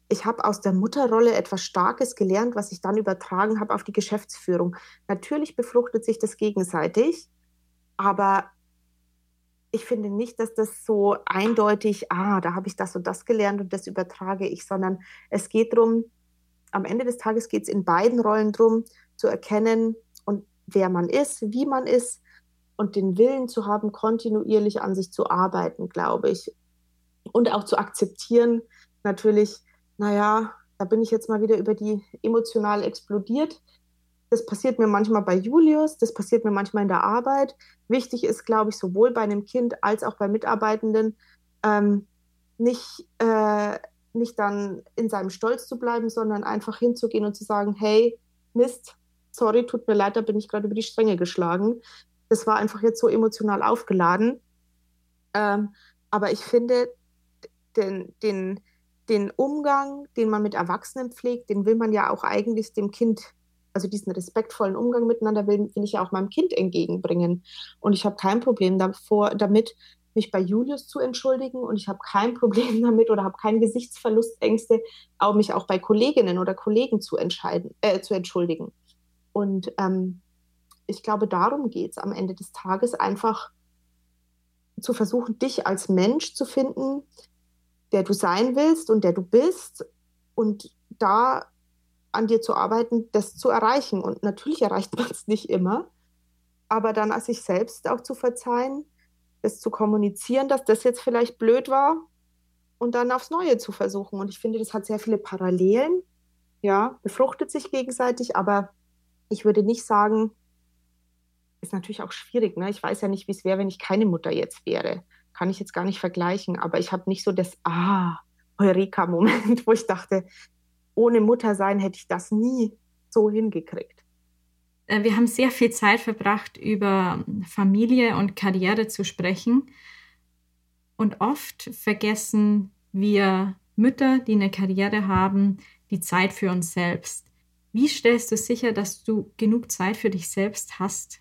ich habe aus der Mutterrolle etwas Starkes gelernt, was ich dann übertragen habe auf die Geschäftsführung. Natürlich befruchtet sich das gegenseitig, aber ich finde nicht, dass das so eindeutig, ah, da habe ich das und das gelernt und das übertrage ich, sondern es geht darum, am Ende des Tages geht es in beiden Rollen darum, zu erkennen, und wer man ist, wie man ist und den Willen zu haben, kontinuierlich an sich zu arbeiten, glaube ich. Und auch zu akzeptieren, natürlich, naja, da bin ich jetzt mal wieder über die emotional explodiert. Das passiert mir manchmal bei Julius, das passiert mir manchmal in der Arbeit. Wichtig ist, glaube ich, sowohl bei einem Kind als auch bei Mitarbeitenden, ähm, nicht, äh, nicht dann in seinem Stolz zu bleiben, sondern einfach hinzugehen und zu sagen, hey, Mist, sorry, tut mir leid, da bin ich gerade über die Stränge geschlagen. Das war einfach jetzt so emotional aufgeladen. Ähm, aber ich finde, den, den, den Umgang, den man mit Erwachsenen pflegt, den will man ja auch eigentlich dem Kind also diesen respektvollen Umgang miteinander will, will ich ja auch meinem Kind entgegenbringen. Und ich habe kein Problem davor, damit, mich bei Julius zu entschuldigen und ich habe kein [LAUGHS] Problem damit oder habe keine Gesichtsverlustängste, auch mich auch bei Kolleginnen oder Kollegen zu, entscheiden, äh, zu entschuldigen. Und ähm, ich glaube, darum geht es am Ende des Tages, einfach zu versuchen, dich als Mensch zu finden, der du sein willst und der du bist und da an dir zu arbeiten, das zu erreichen. Und natürlich erreicht [LAUGHS] man es nicht immer, aber dann als sich selbst auch zu verzeihen, das zu kommunizieren, dass das jetzt vielleicht blöd war und dann aufs Neue zu versuchen. Und ich finde, das hat sehr viele Parallelen, ja, befruchtet sich gegenseitig, aber ich würde nicht sagen, ist natürlich auch schwierig. Ne? Ich weiß ja nicht, wie es wäre, wenn ich keine Mutter jetzt wäre. Kann ich jetzt gar nicht vergleichen, aber ich habe nicht so das Ah, Eureka-Moment, [LAUGHS] wo ich dachte, ohne Mutter sein hätte ich das nie so hingekriegt. Äh, wir haben sehr viel Zeit verbracht, über Familie und Karriere zu sprechen. Und oft vergessen wir Mütter, die eine Karriere haben, die Zeit für uns selbst. Wie stellst du sicher, dass du genug Zeit für dich selbst hast?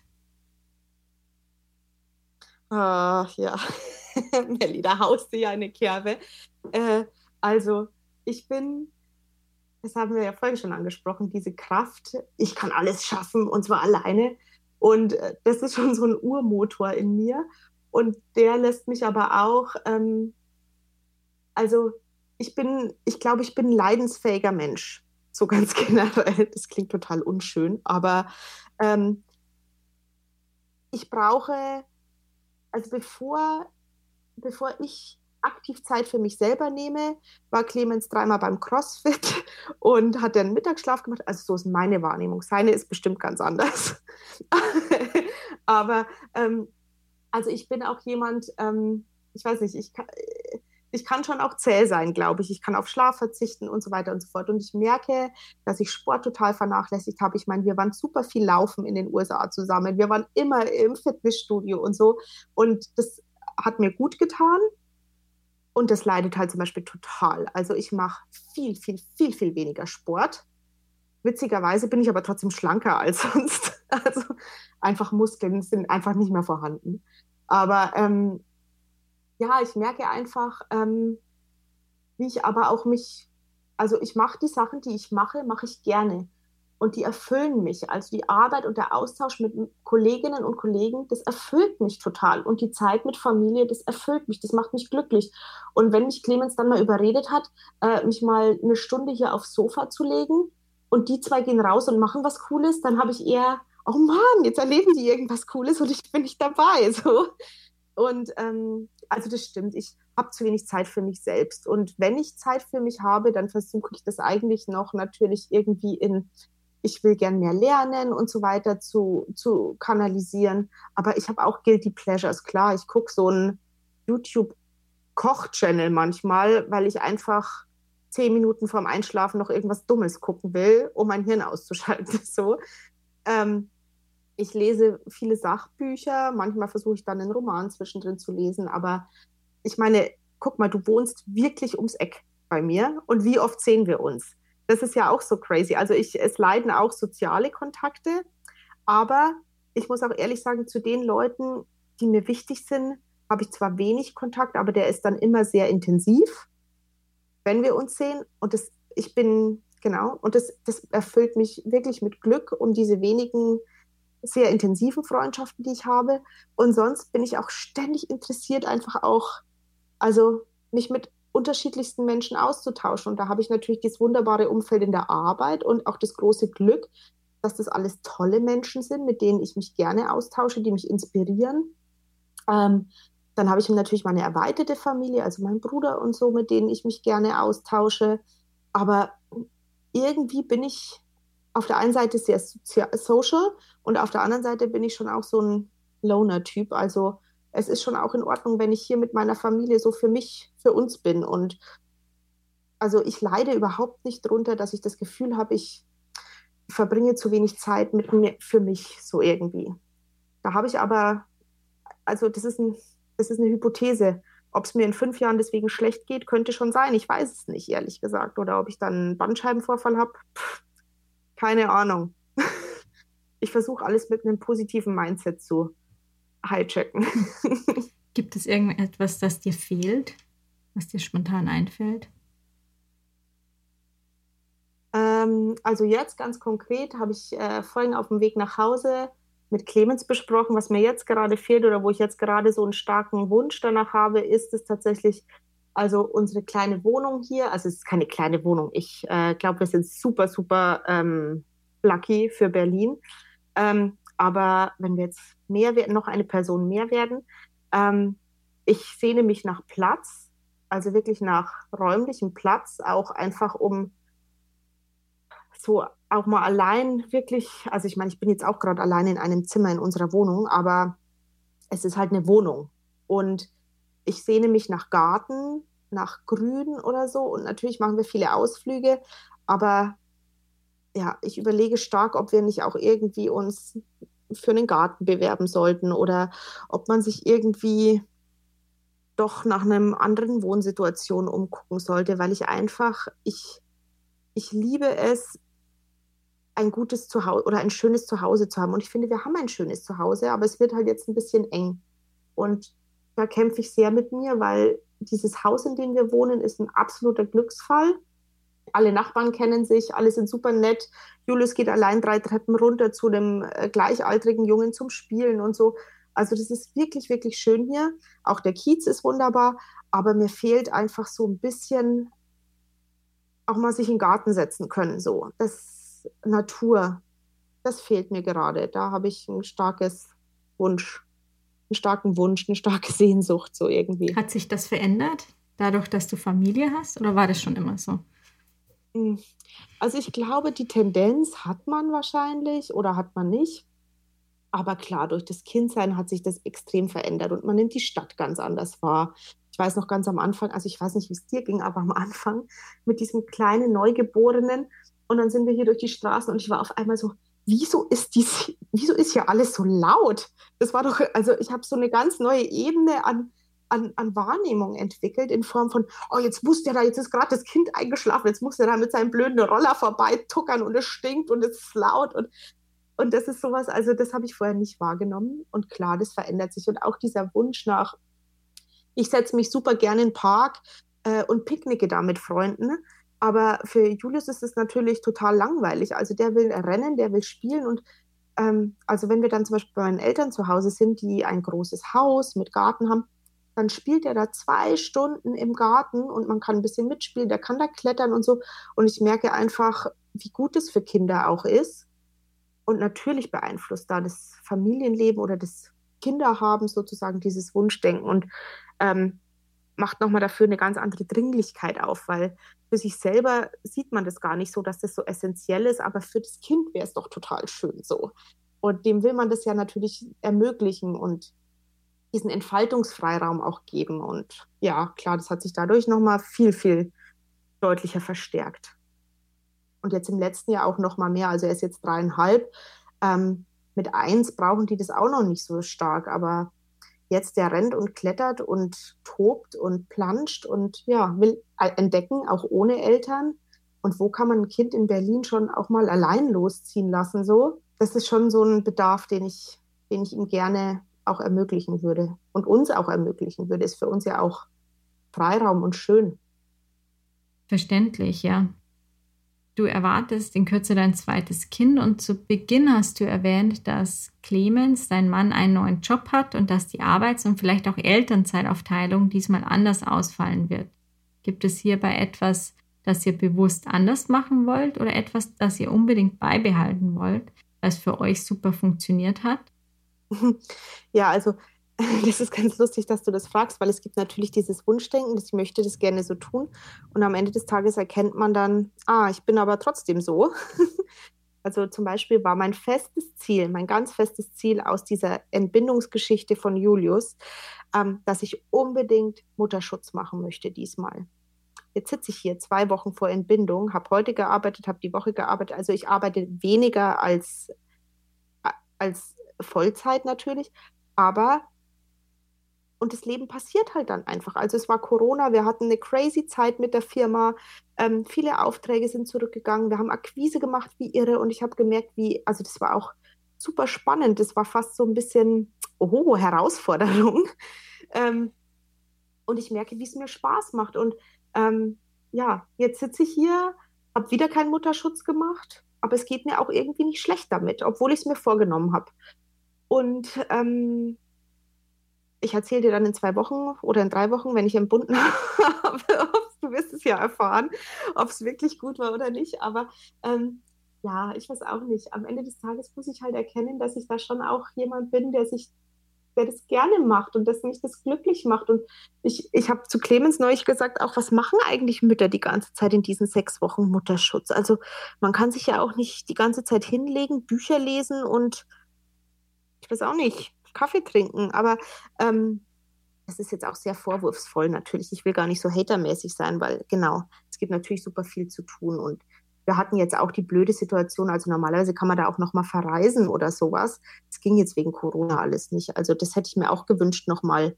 Ach ja, [LAUGHS] Melli, da haust du ja eine Kerbe. Äh, also, ich bin das haben wir ja vorhin schon angesprochen, diese Kraft, ich kann alles schaffen und zwar alleine. Und äh, das ist schon so ein Urmotor in mir. Und der lässt mich aber auch, ähm, also ich bin, ich glaube, ich bin ein leidensfähiger Mensch. So ganz [LAUGHS] generell. Das klingt total unschön, aber ähm, ich brauche, also bevor, bevor ich aktiv Zeit für mich selber nehme, war Clemens dreimal beim CrossFit [LAUGHS] und hat dann Mittagsschlaf gemacht. Also so ist meine Wahrnehmung. Seine ist bestimmt ganz anders. [LAUGHS] Aber ähm, also ich bin auch jemand, ähm, ich weiß nicht, ich kann, ich kann schon auch zäh sein, glaube ich. Ich kann auf Schlaf verzichten und so weiter und so fort. Und ich merke, dass ich Sport total vernachlässigt habe. Ich meine, wir waren super viel laufen in den USA zusammen. Wir waren immer im Fitnessstudio und so. Und das hat mir gut getan. Und das leidet halt zum Beispiel total. Also ich mache viel, viel, viel, viel weniger Sport. Witzigerweise bin ich aber trotzdem schlanker als [LAUGHS] sonst. Also einfach Muskeln sind einfach nicht mehr vorhanden. Aber ähm, ja, ich merke einfach, ähm, wie ich aber auch mich, also ich mache die Sachen, die ich mache, mache ich gerne und die erfüllen mich. Also die Arbeit und der Austausch mit Kolleginnen und Kollegen, das erfüllt mich total. Und die Zeit mit Familie, das erfüllt mich, das macht mich glücklich. Und wenn mich Clemens dann mal überredet hat, äh, mich mal eine Stunde hier aufs Sofa zu legen und die zwei gehen raus und machen was Cooles, dann habe ich eher, oh Mann, jetzt erleben die irgendwas Cooles und ich bin nicht dabei. [LAUGHS] So. Und ähm, also das stimmt, ich habe zu wenig Zeit für mich selbst. Und wenn ich Zeit für mich habe, dann versuche ich das eigentlich noch natürlich irgendwie in ich will gern mehr lernen und so weiter zu, zu kanalisieren. Aber ich habe auch Guilty Pleasures. Klar, ich gucke so einen YouTube-Koch-Channel manchmal, weil ich einfach zehn Minuten vorm Einschlafen noch irgendwas Dummes gucken will, um mein Hirn auszuschalten. [LAUGHS] So. Ähm, ich lese viele Sachbücher, manchmal versuche ich dann einen Roman zwischendrin zu lesen, aber ich meine, guck mal, du wohnst wirklich ums Eck bei mir und wie oft sehen wir uns? Das ist ja auch so crazy. Also ich, es leiden auch soziale Kontakte, aber ich muss auch ehrlich sagen, zu den Leuten, die mir wichtig sind, habe ich zwar wenig Kontakt, aber der ist dann immer sehr intensiv, wenn wir uns sehen. Und das ich bin, genau, und das, das erfüllt mich wirklich mit Glück um diese wenigen sehr intensiven Freundschaften, die ich habe. Und sonst bin ich auch ständig interessiert, einfach auch, also mich mit unterschiedlichsten Menschen auszutauschen. Und da habe ich natürlich das wunderbare Umfeld in der Arbeit und auch das große Glück, dass das alles tolle Menschen sind, mit denen ich mich gerne austausche, die mich inspirieren. Ähm, dann habe ich natürlich meine erweiterte Familie, also meinen Bruder und so, mit denen ich mich gerne austausche. Aber irgendwie bin ich auf der einen Seite sehr social und auf der anderen Seite bin ich schon auch so ein Loner-Typ. Also es ist schon auch in Ordnung, wenn ich hier mit meiner Familie so für mich, für uns bin. Und also ich leide überhaupt nicht darunter, dass ich das Gefühl habe, ich verbringe zu wenig Zeit mit mir für mich so irgendwie. Da habe ich aber, also das ist, ein, das ist eine Hypothese. Ob es mir in fünf Jahren deswegen schlecht geht, könnte schon sein. Ich weiß es nicht, ehrlich gesagt. Oder ob ich dann einen Bandscheibenvorfall habe, keine Ahnung. [LAUGHS] Ich versuche alles mit einem positiven Mindset zu hijacken. [LAUGHS] Gibt es irgendetwas, das dir fehlt, was dir spontan einfällt? Ähm, also jetzt ganz konkret habe ich äh, vorhin auf dem Weg nach Hause mit Clemens besprochen, was mir jetzt gerade fehlt oder wo ich jetzt gerade so einen starken Wunsch danach habe, ist es tatsächlich, also unsere kleine Wohnung hier, also es ist keine kleine Wohnung, ich äh, glaube, wir sind super, super ähm, lucky für Berlin. Ähm, aber wenn wir jetzt mehr werden, noch eine Person mehr werden, ähm, ich sehne mich nach Platz, also wirklich nach räumlichem Platz, auch einfach um so auch mal allein wirklich, also ich meine, ich bin jetzt auch gerade allein in einem Zimmer in unserer Wohnung, aber es ist halt eine Wohnung. Und ich sehne mich nach Garten, nach Grün oder so. Und natürlich machen wir viele Ausflüge, aber ja, ich überlege stark, ob wir nicht auch irgendwie uns für einen Garten bewerben sollten oder ob man sich irgendwie doch nach einem anderen Wohnsituation umgucken sollte, weil ich einfach, ich, ich liebe es, ein gutes Zuhause oder ein schönes Zuhause zu haben. Und ich finde, wir haben ein schönes Zuhause, aber es wird halt jetzt ein bisschen eng. Und da kämpfe ich sehr mit mir, weil dieses Haus, in dem wir wohnen, ist ein absoluter Glücksfall. Alle Nachbarn kennen sich, alle sind super nett. Julius geht allein drei Treppen runter zu einem äh, gleichaltrigen Jungen zum Spielen und so. Also das ist wirklich, wirklich schön hier. Auch der Kiez ist wunderbar, aber mir fehlt einfach so ein bisschen auch mal sich in den Garten setzen können. So, das Natur, das fehlt mir gerade. Da habe ich ein starkes Wunsch, einen starken Wunsch, eine starke [LAUGHS] Sehnsucht so irgendwie. Hat sich das verändert, dadurch, dass du Familie hast, oder war das schon immer so? Hm. Also ich glaube, die Tendenz hat man wahrscheinlich oder hat man nicht. Aber klar, durch das Kindsein hat sich das extrem verändert und man nimmt die Stadt ganz anders wahr. Ich weiß noch ganz am Anfang, also ich weiß nicht, wie es dir ging, aber am Anfang mit diesem kleinen Neugeborenen, und dann sind wir hier durch die Straßen und ich war auf einmal so, wieso ist dies, wieso ist hier alles so laut? Das war doch, also ich habe so eine ganz neue Ebene an, an, an Wahrnehmung entwickelt in Form von, oh, jetzt muss der da, jetzt ist gerade das Kind eingeschlafen, jetzt muss der da mit seinem blöden Roller vorbeituckern und es stinkt und es ist laut und und das ist sowas, also das habe ich vorher nicht wahrgenommen. Und klar, das verändert sich. Und auch dieser Wunsch nach, ich setze mich super gerne in den Park äh, und picknicke da mit Freunden. Aber für Julius ist es natürlich total langweilig. Also der will rennen, der will spielen und ähm, also wenn wir dann zum Beispiel bei meinen Eltern zu Hause sind, die ein großes Haus mit Garten haben, dann spielt er da zwei Stunden im Garten und man kann ein bisschen mitspielen, der kann da klettern und so. Und ich merke einfach, wie gut es für Kinder auch ist. Und natürlich beeinflusst da das Familienleben oder das Kinderhaben sozusagen dieses Wunschdenken. Und ähm, macht nochmal dafür eine ganz andere Dringlichkeit auf, weil für sich selber sieht man das gar nicht so, dass das so essentiell ist, aber für das Kind wäre es doch total schön so. Und dem will man das ja natürlich ermöglichen und diesen Entfaltungsfreiraum auch geben. Und ja, klar, das hat sich dadurch nochmal viel, viel deutlicher verstärkt. Und jetzt im letzten Jahr auch nochmal mehr. Also er ist jetzt dreieinhalb. Ähm, mit eins brauchen die das auch noch nicht so stark, aber jetzt der rennt und klettert und tobt und planscht und ja, will entdecken, auch ohne Eltern. Und wo kann man ein Kind in Berlin schon auch mal allein losziehen lassen? So, das ist schon so ein Bedarf, den ich, den ich ihm gerne auch ermöglichen würde und uns auch ermöglichen würde. Ist für uns ja auch Freiraum und schön. Verständlich, ja. Du erwartest in Kürze dein zweites Kind und zu Beginn hast du erwähnt, dass Clemens, dein Mann, einen neuen Job hat und dass die Arbeits- und vielleicht auch Elternzeitaufteilung diesmal anders ausfallen wird. Gibt es hierbei etwas, das ihr bewusst anders machen wollt oder etwas, das ihr unbedingt beibehalten wollt, was für euch super funktioniert hat? [LAUGHS] Ja, also [LAUGHS] das ist ganz lustig, dass du das fragst, weil es gibt natürlich dieses Wunschdenken, dass ich möchte das gerne so tun. Und am Ende des Tages erkennt man dann, ah, ich bin aber trotzdem so. [LAUGHS] Also zum Beispiel war mein festes Ziel, mein ganz festes Ziel aus dieser Entbindungsgeschichte von Julius, ähm, dass ich unbedingt Mutterschutz machen möchte diesmal. Jetzt sitze ich hier zwei Wochen vor Entbindung, habe heute gearbeitet, habe die Woche gearbeitet. Also ich arbeite weniger als, als Vollzeit natürlich, aber und das Leben passiert halt dann einfach. Also es war Corona, wir hatten eine crazy Zeit mit der Firma, ähm, viele Aufträge sind zurückgegangen, wir haben Akquise gemacht wie irre und ich habe gemerkt, wie, also das war auch super spannend, das war fast so ein bisschen, oh, Herausforderung. [LAUGHS] Ähm, und ich merke, wie es mir Spaß macht. Und ähm, ja, jetzt sitze ich hier, habe wieder keinen Mutterschutz gemacht, aber es geht mir auch irgendwie nicht schlecht damit, obwohl ich es mir vorgenommen habe. Und ähm, ich erzähle dir dann in zwei Wochen oder in drei Wochen, wenn ich entbunden [LAUGHS] habe, du wirst es ja erfahren, ob es wirklich gut war oder nicht. Aber ähm, ja, ich weiß auch nicht. Am Ende des Tages muss ich halt erkennen, dass ich da schon auch jemand bin, der sich, der das gerne macht und dass mich das glücklich macht. Und ich, ich habe zu Clemens neulich gesagt, auch was machen eigentlich Mütter die ganze Zeit in diesen sechs Wochen Mutterschutz? Also man kann sich ja auch nicht die ganze Zeit hinlegen, Bücher lesen und ich weiß auch nicht Kaffee trinken. Aber ähm, das ist jetzt auch sehr vorwurfsvoll natürlich. Ich will gar nicht so hatermäßig sein, weil genau, es gibt natürlich super viel zu tun und wir hatten jetzt auch die blöde Situation, also normalerweise kann man da auch noch mal verreisen oder sowas. Es ging jetzt wegen Corona alles nicht. Also das hätte ich mir auch gewünscht, noch mal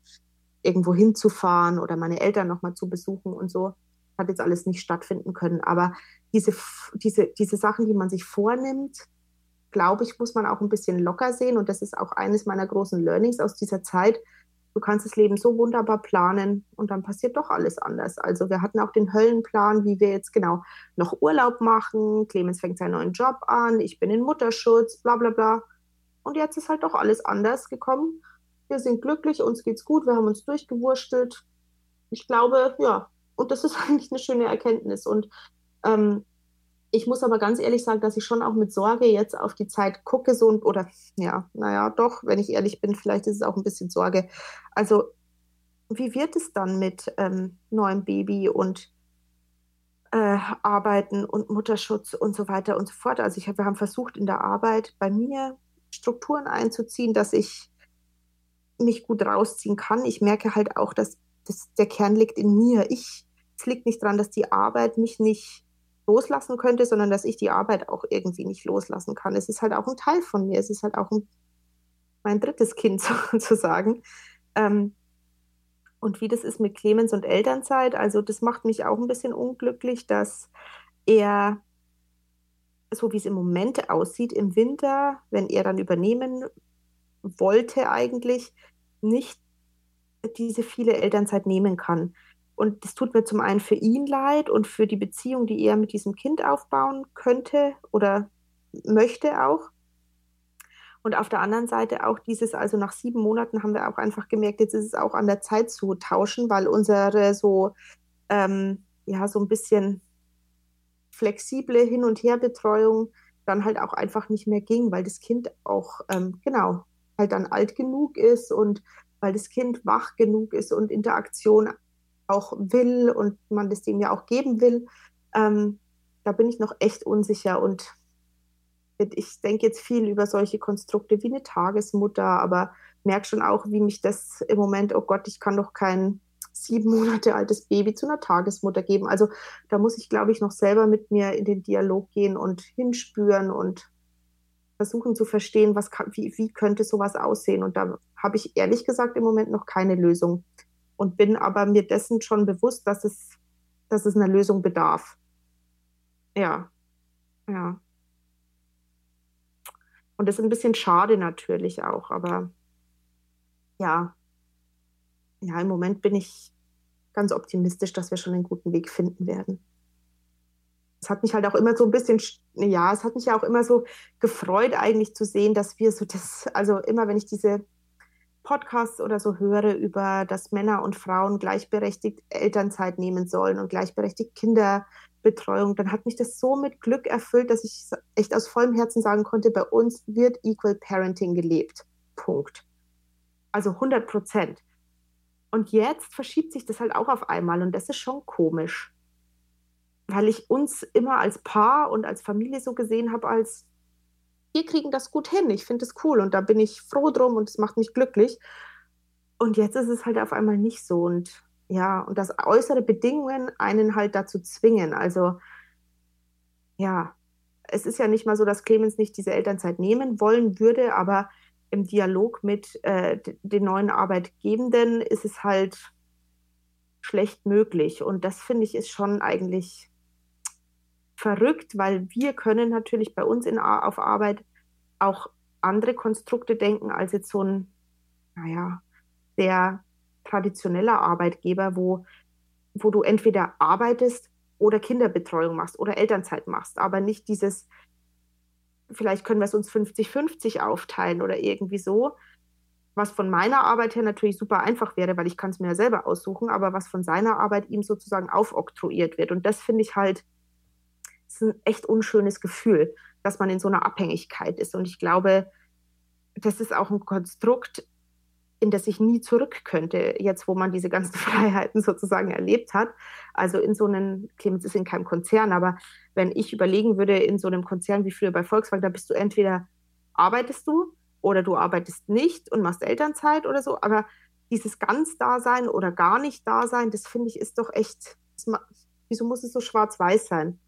irgendwo hinzufahren oder meine Eltern noch mal zu besuchen und so. Hat jetzt alles nicht stattfinden können. Aber diese, diese, diese Sachen, die man sich vornimmt, glaube ich, muss man auch ein bisschen locker sehen. Und das ist auch eines meiner großen Learnings aus dieser Zeit. Du kannst das Leben so wunderbar planen und dann passiert doch alles anders. Also wir hatten auch den Höllenplan, wie wir jetzt genau noch Urlaub machen. Clemens fängt seinen neuen Job an, ich bin in Mutterschutz, bla bla bla. Und jetzt ist halt doch alles anders gekommen. Wir sind glücklich, uns geht's gut, wir haben uns durchgewurstelt. Ich glaube, ja, und das ist [LAUGHS] eigentlich eine schöne Erkenntnis. Und ähm, ich muss aber ganz ehrlich sagen, dass ich schon auch mit Sorge jetzt auf die Zeit gucke, so oder ja, naja, doch, wenn ich ehrlich bin, vielleicht ist es auch ein bisschen Sorge. Also, wie wird es dann mit ähm, neuem Baby und äh, Arbeiten und Mutterschutz und so weiter und so fort? Also, ich wir haben versucht, in der Arbeit bei mir Strukturen einzuziehen, dass ich mich gut rausziehen kann. Ich merke halt auch, dass das, der Kern liegt in mir. Ich, es liegt nicht daran, dass die Arbeit mich nicht loslassen könnte, sondern dass ich die Arbeit auch irgendwie nicht loslassen kann. Es ist halt auch ein Teil von mir. Es ist halt auch ein, mein drittes Kind [LAUGHS] sozusagen. Ähm, und wie das ist mit Clemens und Elternzeit, also das macht mich auch ein bisschen unglücklich, dass er, so wie es im Moment aussieht, im Winter, wenn er dann übernehmen wollte eigentlich, nicht diese viele Elternzeit nehmen kann. Und das tut mir zum einen für ihn leid und für die Beziehung, die er mit diesem Kind aufbauen könnte oder möchte auch. Und auf der anderen Seite auch dieses, also nach sieben Monaten haben wir auch einfach gemerkt, jetzt ist es auch an der Zeit zu tauschen, weil unsere so, ähm, ja, so ein bisschen flexible Hin- und Herbetreuung dann halt auch einfach nicht mehr ging, weil das Kind auch, ähm, genau, halt dann alt genug ist und weil das Kind wach genug ist und Interaktion auch will und man das dem ja auch geben will, ähm, da bin ich noch echt unsicher und ich denke jetzt viel über solche Konstrukte wie eine Tagesmutter, aber merke schon auch, wie mich das im Moment, oh Gott, ich kann doch kein sieben Monate altes Baby zu einer Tagesmutter geben. Also da muss ich, glaube ich, noch selber mit mir in den Dialog gehen und hinspüren und versuchen zu verstehen, was kann, wie, wie könnte sowas aussehen. Und da habe ich ehrlich gesagt im Moment noch keine Lösung und bin aber mir dessen schon bewusst, dass es, dass es einer Lösung bedarf. Ja, ja. Und das ist ein bisschen schade natürlich auch, aber ja, ja, im Moment bin ich ganz optimistisch, dass wir schon einen guten Weg finden werden. es hat mich halt auch immer so ein bisschen, ja, es hat mich ja auch immer so gefreut, eigentlich zu sehen, dass wir so das, also immer wenn ich diese Podcasts oder so höre über, dass Männer und Frauen gleichberechtigt Elternzeit nehmen sollen und gleichberechtigt Kinderbetreuung, dann hat mich das so mit Glück erfüllt, dass ich echt aus vollem Herzen sagen konnte, bei uns wird Equal Parenting gelebt. Punkt. Also 100 Prozent. Und jetzt verschiebt sich das halt auch auf einmal und das ist schon komisch weil ich uns immer als Paar und als Familie so gesehen habe, als wir kriegen das gut hin, ich finde es cool und da bin ich froh drum und es macht mich glücklich. Und jetzt ist es halt auf einmal nicht so und ja, und dass äußere Bedingungen einen halt dazu zwingen. Also ja, es ist ja nicht mal so, dass Clemens nicht diese Elternzeit nehmen wollen würde, aber im Dialog mit äh, den neuen Arbeitgebenden ist es halt schlecht möglich. Und das finde ich ist schon eigentlich verrückt, weil wir können natürlich bei uns in, auf Arbeit auch andere Konstrukte denken als jetzt so ein, naja, sehr traditioneller Arbeitgeber, wo, wo du entweder arbeitest oder Kinderbetreuung machst oder Elternzeit machst, aber nicht dieses, vielleicht können wir es uns 50-50 aufteilen oder irgendwie so, was von meiner Arbeit her natürlich super einfach wäre, weil ich kann es mir ja selber aussuchen, aber was von seiner Arbeit ihm sozusagen aufoktroyiert wird. Und das finde ich halt ist ein echt unschönes Gefühl, dass man in so einer Abhängigkeit ist. Und ich glaube, das ist auch ein Konstrukt, in das ich nie zurück könnte, jetzt wo man diese ganzen [LAUGHS] Freiheiten sozusagen erlebt hat. Also in so einem, Clemens ist in keinem Konzern, aber wenn ich überlegen würde, in so einem Konzern wie früher bei Volkswagen, da bist du entweder arbeitest du oder du arbeitest nicht und machst Elternzeit oder so, aber dieses ganz Dasein oder gar nicht Dasein, das finde ich ist doch echt, wieso muss es so schwarz-weiß sein?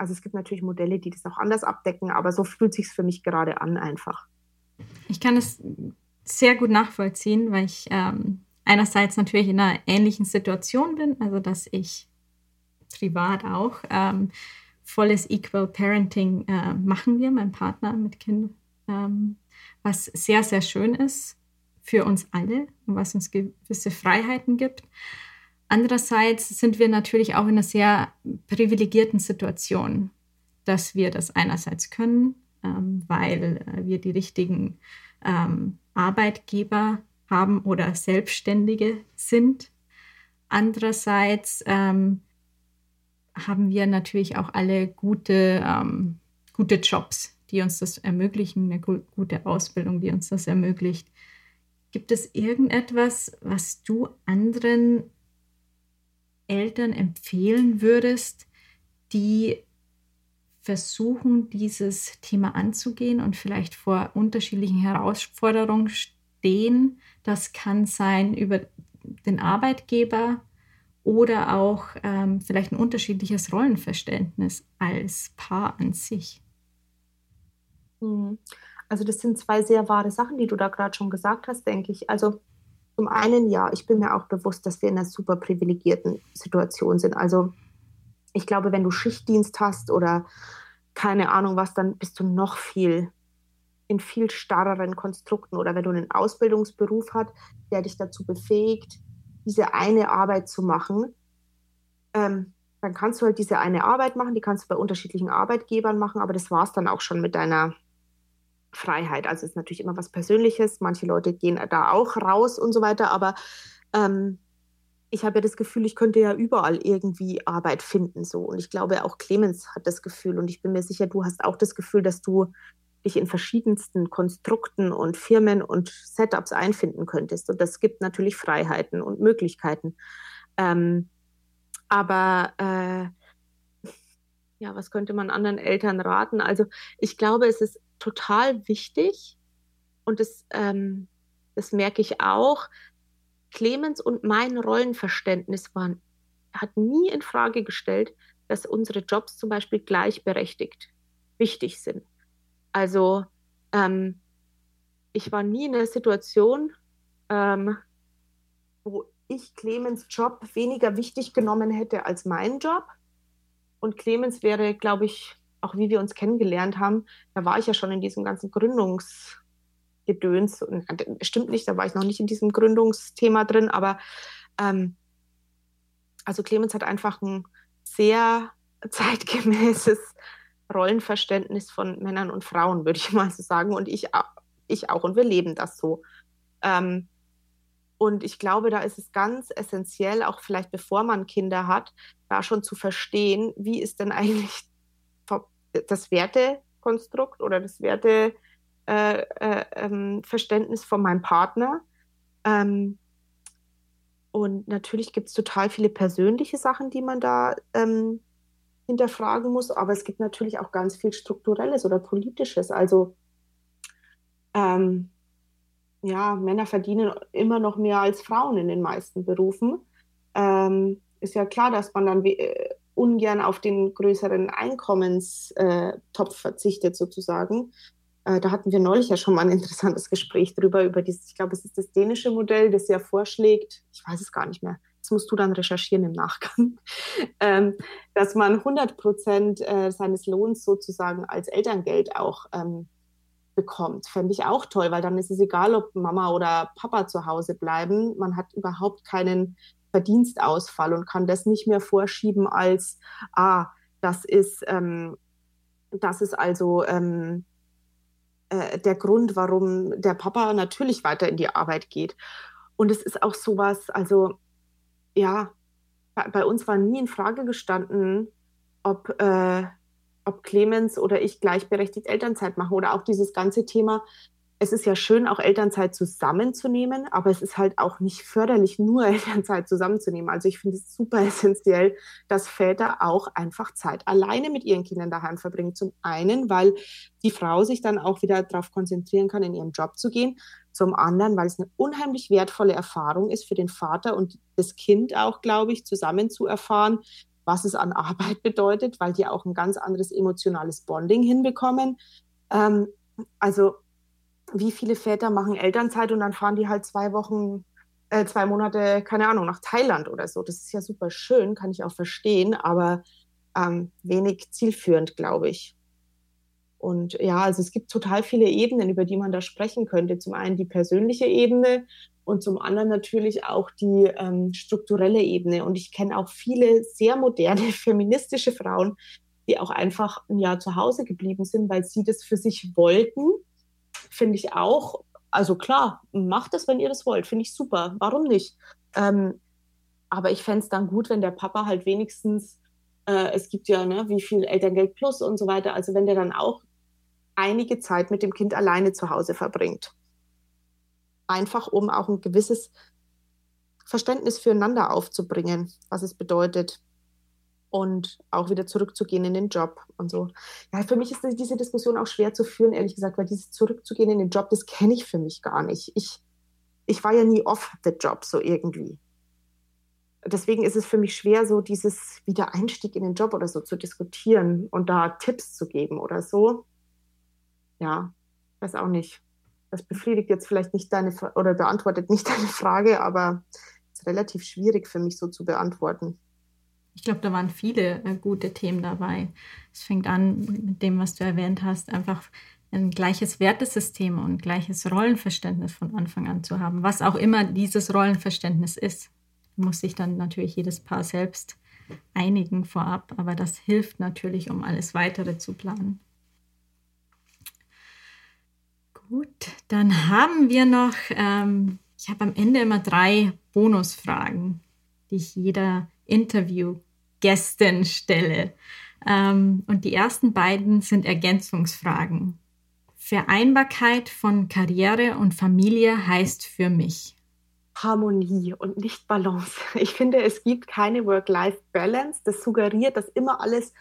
Also es gibt natürlich Modelle, die das auch anders abdecken, aber so fühlt sich für mich gerade an einfach. Ich kann es sehr gut nachvollziehen, weil ich ähm, einerseits natürlich in einer ähnlichen Situation bin, also dass ich privat auch ähm, volles Equal Parenting äh, machen wir, mein Partner mit Kind, ähm, was sehr, sehr schön ist für uns alle und was uns gewisse Freiheiten gibt. Andererseits sind wir natürlich auch in einer sehr privilegierten Situation, dass wir das einerseits können, ähm, weil äh, wir die richtigen ähm, Arbeitgeber haben oder Selbstständige sind. Andererseits ähm, haben wir natürlich auch alle gute, ähm, gute Jobs, die uns das ermöglichen, eine gu gute Ausbildung, die uns das ermöglicht. Gibt es irgendetwas, was du anderen Eltern empfehlen würdest, die versuchen, dieses Thema anzugehen und vielleicht vor unterschiedlichen Herausforderungen stehen. Das kann sein über den Arbeitgeber oder auch ähm, vielleicht ein unterschiedliches Rollenverständnis als Paar an sich. Mhm. Also das sind zwei sehr wahre Sachen, die du da gerade schon gesagt hast, denke ich. Also zum einen, ja, ich bin mir auch bewusst, dass wir in einer super privilegierten Situation sind. Also ich glaube, wenn du Schichtdienst hast oder keine Ahnung was, dann bist du noch viel in viel starreren Konstrukten oder wenn du einen Ausbildungsberuf hast, der dich dazu befähigt, diese eine Arbeit zu machen, ähm, dann kannst du halt diese eine Arbeit machen, die kannst du bei unterschiedlichen Arbeitgebern machen, aber das war es dann auch schon mit deiner Freiheit. Also ist natürlich immer was Persönliches. Manche Leute gehen da auch raus und so weiter, aber ähm, ich habe ja das Gefühl, ich könnte ja überall irgendwie Arbeit finden. So. Und ich glaube, auch Clemens hat das Gefühl. Und ich bin mir sicher, du hast auch das Gefühl, dass du dich in verschiedensten Konstrukten und Firmen und Setups einfinden könntest. Und das gibt natürlich Freiheiten und Möglichkeiten. Ähm, aber äh, ja, was könnte man anderen Eltern raten? Also ich glaube, es ist total wichtig und das, ähm, das merke ich auch. Clemens und mein Rollenverständnis waren, hat nie in Frage gestellt, dass unsere Jobs zum Beispiel gleichberechtigt wichtig sind. Also ähm, ich war nie in einer Situation, ähm, wo ich Clemens Job weniger wichtig genommen hätte als meinen Job. Und Clemens wäre, glaube ich, auch wie wir uns kennengelernt haben, da war ich ja schon in diesem ganzen Gründungsgedöns. Und, stimmt nicht, da war ich noch nicht in diesem Gründungsthema drin, aber ähm, also Clemens hat einfach ein sehr [LAUGHS] zeitgemäßes Rollenverständnis von Männern und Frauen, würde ich mal so sagen. Und ich, ich auch. Und wir leben das so. Ähm, und ich glaube, da ist es ganz essentiell, auch vielleicht bevor man Kinder hat, da schon zu verstehen, wie ist denn eigentlich das Wertekonstrukt oder das Werteverständnis äh, äh, ähm, von meinem Partner. Ähm, und natürlich gibt es total viele persönliche Sachen, die man da ähm, hinterfragen muss, aber es gibt natürlich auch ganz viel strukturelles oder politisches. Also ähm, ja, Männer verdienen immer noch mehr als Frauen in den meisten Berufen. Ähm, ist ja klar, dass man dann äh, ungern auf den größeren Einkommenstopf verzichtet, sozusagen. Äh, da hatten wir neulich ja schon mal ein interessantes Gespräch drüber, über dieses, ich glaube, es ist das dänische Modell, das ja vorschlägt, ich weiß es gar nicht mehr, das musst du dann recherchieren im Nachgang, [LAUGHS] ähm, dass man 100 Prozent äh, seines Lohns sozusagen als Elterngeld auch ähm, bekommt. Fände ich auch toll, weil dann ist es egal, ob Mama oder Papa zu Hause bleiben. Man hat überhaupt keinen Verdienstausfall und kann das nicht mehr vorschieben als, ah, das ist, ähm, das ist also ähm, äh, der Grund, warum der Papa natürlich weiter in die Arbeit geht. Und es ist auch sowas, also ja, bei, bei uns war nie in Frage gestanden, ob äh, ob Clemens oder ich gleichberechtigt Elternzeit machen oder auch dieses ganze Thema. Es ist ja schön, auch Elternzeit zusammenzunehmen, aber es ist halt auch nicht förderlich, nur [LAUGHS] Elternzeit zusammenzunehmen. Also ich finde es super essentiell, dass Väter auch einfach Zeit alleine mit ihren Kindern daheim verbringen. Zum einen, weil die Frau sich dann auch wieder darauf konzentrieren kann, in ihren Job zu gehen. Zum anderen, weil es eine unheimlich wertvolle Erfahrung ist für den Vater und das Kind auch, glaube ich, zusammen zu erfahren, was es an Arbeit [LAUGHS] bedeutet, weil die auch ein ganz anderes emotionales Bonding hinbekommen. Ähm, also wie viele Väter machen Elternzeit und dann fahren die halt zwei Wochen, äh, zwei Monate, keine Ahnung, nach Thailand oder so. Das ist ja super schön, kann ich auch verstehen, aber ähm, wenig zielführend, glaube ich. Und ja, also es gibt total viele Ebenen, über die man da sprechen könnte. Zum einen die persönliche Ebene, und zum anderen natürlich auch die ähm, strukturelle Ebene. Und ich kenne auch viele sehr moderne [LAUGHS] feministische Frauen, die auch einfach ein Jahr zu Hause geblieben sind, weil sie das für sich wollten. Finde ich auch. Also klar, macht das, wenn ihr das wollt. Finde ich super. Warum nicht? Ähm, aber ich fände es dann gut, wenn der Papa halt wenigstens, äh, es gibt ja, ne, wie viel Elterngeld plus und so weiter, also wenn der dann auch einige Zeit mit dem Kind alleine zu Hause verbringt einfach um auch ein gewisses Verständnis füreinander aufzubringen, was es bedeutet und auch wieder zurückzugehen in den Job und so. Ja, für mich ist diese Diskussion auch schwer zu führen, ehrlich gesagt, weil dieses Zurückzugehen in den Job, das kenne ich für mich gar nicht. Ich, ich war ja nie off the job so irgendwie. Deswegen ist es für mich schwer, so dieses Wiedereinstieg in den Job oder so zu diskutieren und da Tipps zu geben oder so. Ja, weiß auch nicht das befriedigt jetzt vielleicht nicht deine oder beantwortet nicht [LAUGHS] deine Frage, aber es ist relativ schwierig für mich so zu beantworten. Ich glaube, da waren viele äh, gute Themen dabei. Es fängt an mit dem, was du erwähnt hast, einfach ein gleiches Wertesystem und gleiches Rollenverständnis von Anfang an zu haben, was auch immer dieses Rollenverständnis ist. Muss sich dann natürlich jedes Paar selbst einigen vorab, aber das hilft natürlich, um alles weitere zu planen. Gut, dann haben wir noch, ähm, ich habe am Ende immer drei Bonusfragen, die ich jeder Interviewgästin stelle. Ähm, und die ersten beiden sind Ergänzungsfragen. Vereinbarkeit von Karriere und Familie heißt für mich. Harmonie und nicht Balance. Ich finde, es gibt keine Work-Life-Balance. Das suggeriert, dass immer alles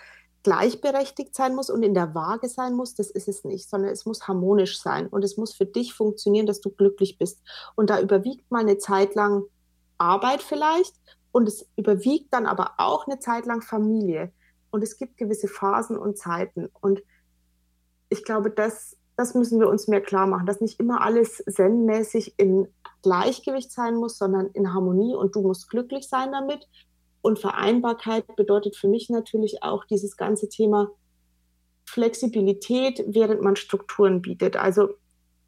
gleichberechtigt sein muss und in der Waage sein muss, das ist es nicht, sondern es muss harmonisch sein und es muss für dich funktionieren, dass du glücklich bist. Und da überwiegt mal eine Zeit lang Arbeit vielleicht und es überwiegt dann aber auch eine Zeit lang Familie. Und es gibt gewisse Phasen und Zeiten. Und ich glaube, das, das müssen wir uns mehr klar machen, dass nicht immer alles zen-mäßig in Gleichgewicht sein muss, sondern in Harmonie und du musst glücklich sein damit. Und Vereinbarkeit bedeutet für mich natürlich auch dieses ganze Thema Flexibilität, während man Strukturen bietet. Also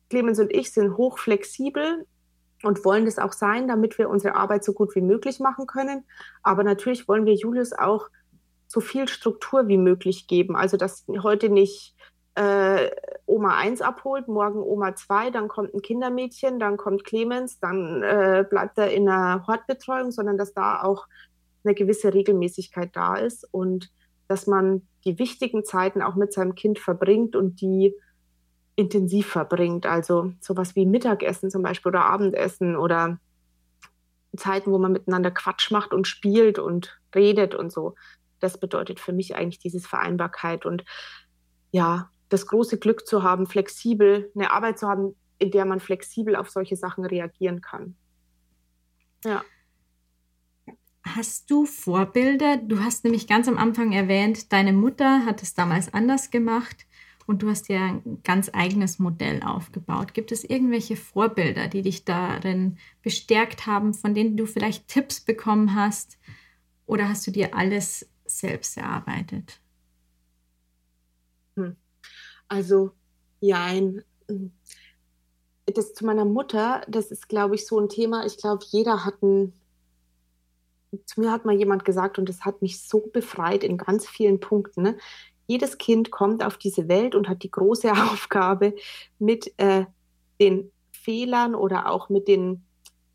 Clemens und ich sind hochflexibel und wollen das auch sein, damit wir unsere Arbeit so gut wie möglich machen können. Aber natürlich wollen wir Julius auch so viel Struktur wie möglich geben. Also dass heute nicht äh, Oma 1 abholt, morgen Oma 2, dann kommt ein Kindermädchen, dann kommt Clemens, dann äh, bleibt er in einer Hortbetreuung, sondern dass da auch eine gewisse Regelmäßigkeit da ist und dass man die wichtigen Zeiten auch mit seinem Kind verbringt und die intensiv verbringt. Also sowas wie Mittagessen zum Beispiel oder Abendessen oder Zeiten, wo man miteinander Quatsch macht und spielt und redet und so. Das bedeutet für mich eigentlich dieses Vereinbarkeit und ja, das große Glück zu haben, flexibel eine Arbeit zu haben, in der man flexibel auf solche Sachen reagieren kann. Ja. Hast du Vorbilder? Du hast nämlich ganz am Anfang erwähnt, deine Mutter hat es damals anders gemacht und du hast ja ein ganz eigenes Modell aufgebaut. Gibt es irgendwelche Vorbilder, die dich darin bestärkt haben, von denen du vielleicht Tipps bekommen hast? Oder hast du dir alles selbst erarbeitet? Hm. Also, ja, ein, das zu meiner Mutter, das ist, glaube ich, so ein Thema. Ich glaube, jeder hat ein, zu mir hat mal jemand gesagt, und das hat mich so befreit in ganz vielen Punkten. Ne? jedes Kind kommt auf diese Welt und hat die große [LAUGHS] Aufgabe, mit äh, den Fehlern oder auch mit den,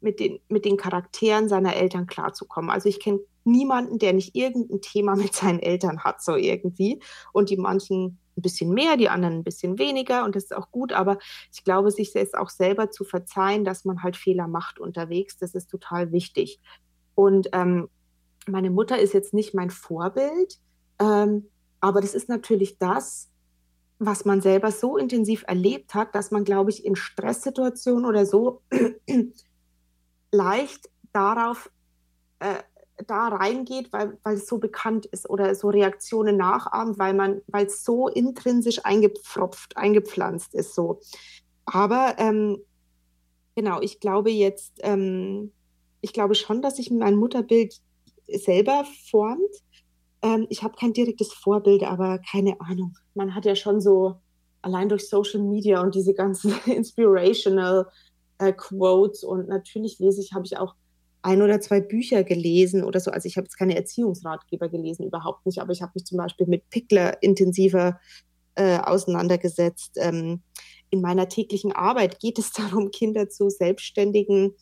mit, den, mit den Charakteren seiner Eltern klarzukommen. Also ich kenne niemanden, der nicht irgendein Thema mit seinen Eltern hat, so irgendwie. Und die manchen ein bisschen mehr, die anderen ein bisschen weniger und das ist auch gut, aber ich glaube, sich jetzt auch selber zu verzeihen, dass man halt Fehler macht unterwegs, das ist total wichtig. Und ähm, meine Mutter ist jetzt nicht mein Vorbild, ähm, aber das ist natürlich das, was man selber so intensiv erlebt hat, dass man, glaube ich, in Stresssituationen oder so [CLEARS THROAT] leicht darauf äh, da reingeht, weil, weil es so bekannt ist oder so Reaktionen nachahmt, weil man, weil es so intrinsisch eingepfropft, eingepflanzt ist so. Aber ähm, genau, ich glaube jetzt, ähm, ich glaube schon, dass sich mein Mutterbild selber formt. Ähm, ich habe kein direktes Vorbild, aber keine Ahnung. Man hat ja schon so allein durch Social Media und diese ganzen [LAUGHS] inspirational äh, Quotes und natürlich lese ich, habe ich auch ein oder zwei Bücher gelesen oder so. Also ich habe jetzt keine Erziehungsratgeber gelesen, überhaupt nicht, aber ich habe mich zum Beispiel mit Pickler intensiver äh, auseinandergesetzt. Ähm, in meiner täglichen Arbeit geht es [LAUGHS] darum, Kinder zu selbstständigen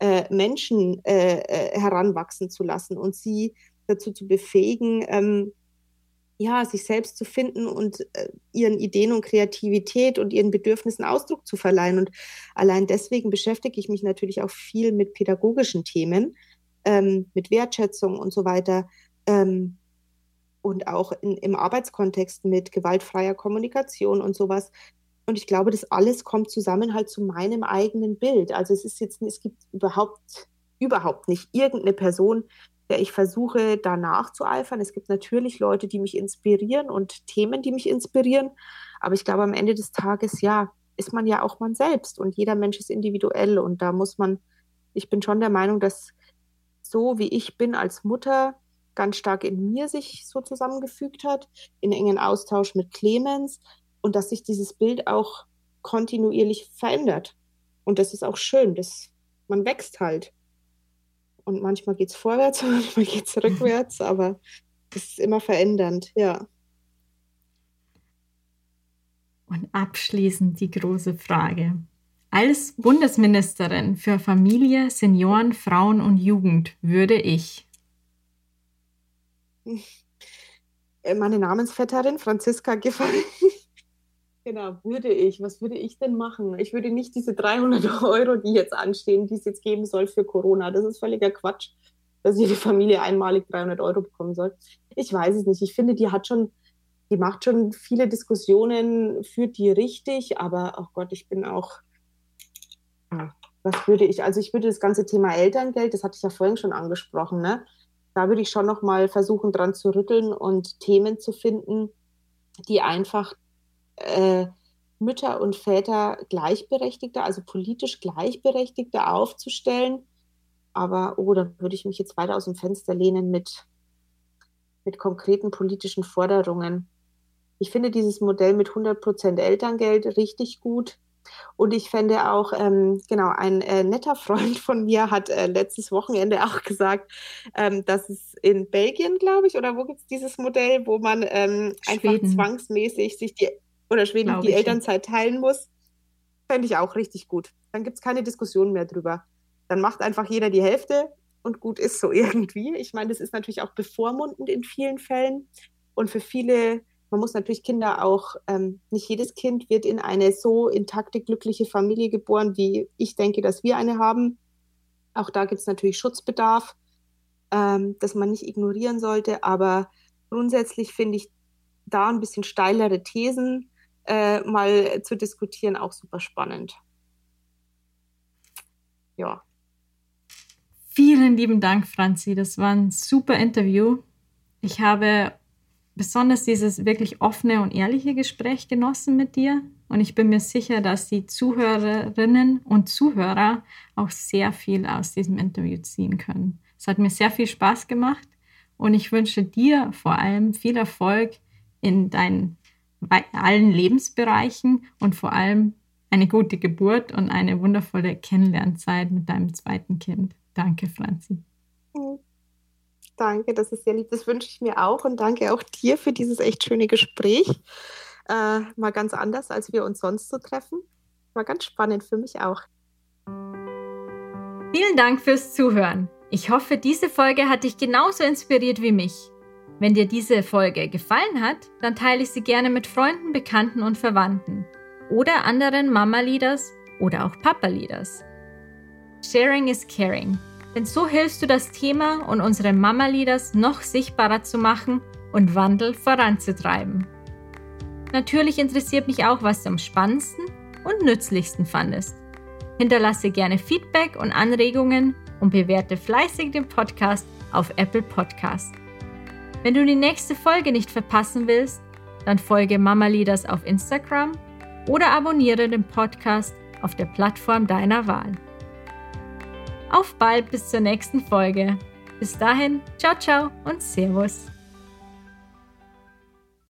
äh, Menschen äh, äh heranwachsen zu lassen und sie dazu zu befähigen, ähm, ja, sich selbst zu finden und äh, ihren Ideen und Kreativität und ihren Bedürfnissen Ausdruck zu verleihen. Und allein deswegen beschäftige ich mich natürlich auch viel mit pädagogischen Themen, ähm, mit Wertschätzung und so weiter. Ähm, und auch in, im Arbeitskontext mit gewaltfreier Kommunikation und sowas. Und ich glaube, das alles kommt zusammen halt zu meinem eigenen Bild. Also es ist jetzt, es gibt überhaupt, überhaupt nicht irgendeine Person, der ich versuche, da nachzueifern. Es gibt natürlich Leute, die mich inspirieren und Themen, die mich inspirieren. Aber ich glaube, am Ende des Tages, ja, ist man ja auch man selbst und jeder Mensch ist individuell und da muss man, ich bin schon der Meinung, dass so wie ich bin als Mutter ganz stark in mir sich so zusammengefügt hat, in engen Austausch mit Clemens und dass sich dieses Bild auch kontinuierlich verändert. Und das ist auch schön, dass man wächst halt. Und manchmal geht es vorwärts, [LAUGHS] manchmal geht es rückwärts, [LAUGHS] aber es ist immer verändernd, ja. Und abschließend die große Frage. Als Bundesministerin für Familie, Senioren, Frauen und Jugend würde ich meine Namensvetterin Franziska Giffey [LAUGHS] Genau, würde ich. Was würde ich denn machen? Ich würde nicht diese 300 [LAUGHS] Euro, die jetzt anstehen, die es jetzt geben soll für Corona. Das ist völliger Quatsch, dass jede Familie einmalig 300 Euro bekommen soll. Ich weiß es nicht. Ich finde, die hat schon, die macht schon viele Diskussionen, führt die richtig, aber oh Gott, ich bin auch, was würde ich, also ich würde das ganze Thema Elterngeld, das hatte ich ja vorhin schon angesprochen, ne? Da würde ich schon nochmal versuchen, dran zu rütteln und Themen zu finden, die einfach äh, Mütter und Väter gleichberechtigter, also politisch gleichberechtigter aufzustellen. Aber, oh, da würde ich mich jetzt weiter aus dem Fenster lehnen mit, mit konkreten politischen Forderungen. Ich finde dieses Modell mit 100% Elterngeld richtig gut. Und ich fände auch, ähm, genau, ein äh, netter Freund von mir hat äh, letztes Wochenende [LAUGHS] auch gesagt, ähm, dass es in Belgien, glaube ich, oder wo gibt es dieses Modell, wo man ähm, einfach zwangsmäßig sich die, oder Schweden die Elternzeit teilen muss. Fände ich auch richtig gut. Dann gibt es keine Diskussion mehr drüber. Dann macht einfach jeder die Hälfte und gut ist so [LAUGHS] irgendwie. Ich meine, das ist natürlich auch bevormundend in vielen Fällen. Und für viele man muss natürlich Kinder auch, ähm, nicht jedes Kind wird in eine so intakte, glückliche Familie geboren, wie ich denke, dass wir eine haben. Auch da gibt es natürlich Schutzbedarf, ähm, das man nicht ignorieren sollte. Aber grundsätzlich finde ich da ein bisschen steilere Thesen äh, mal zu diskutieren auch super spannend. Ja. Vielen lieben Dank, Franzi. Das war ein super Interview. Ich habe besonders dieses wirklich offene und ehrliche Gespräch genossen mit dir. Und ich bin mir sicher, dass die Zuhörerinnen und Zuhörer auch sehr viel aus diesem Interview ziehen können. Es hat mir sehr viel Spaß gemacht und ich wünsche dir vor allem viel Erfolg in deinen allen Lebensbereichen und vor allem eine gute Geburt und eine wundervolle Kennenlernzeit mit deinem zweiten Kind. Danke, Franzi. Danke, das ist sehr lieb. Das wünsche ich mir auch und danke auch dir für dieses echt schöne Gespräch. Äh, mal ganz anders, als wir uns sonst so treffen. War ganz spannend für mich auch. Vielen Dank fürs Zuhören. Ich hoffe, diese Folge hat dich genauso inspiriert wie mich. Wenn dir diese Folge gefallen hat, dann teile ich sie gerne mit Freunden, Bekannten und Verwandten oder anderen Mama-Leaders oder auch Papa-Leaders. Sharing is caring. Denn so hilfst du das Thema und unsere Mama-Leaders noch sichtbarer zu machen und Wandel voranzutreiben. Natürlich interessiert mich auch, was du am spannendsten und nützlichsten fandest. Hinterlasse gerne Feedback und Anregungen und bewerte fleißig den Podcast auf Apple Podcast. Wenn du die nächste Folge nicht verpassen willst, dann folge Mama Leaders auf Instagram oder abonniere den Podcast auf der Plattform deiner Wahl. Auf bald bis zur nächsten Folge. Bis dahin, ciao, ciao und Servus.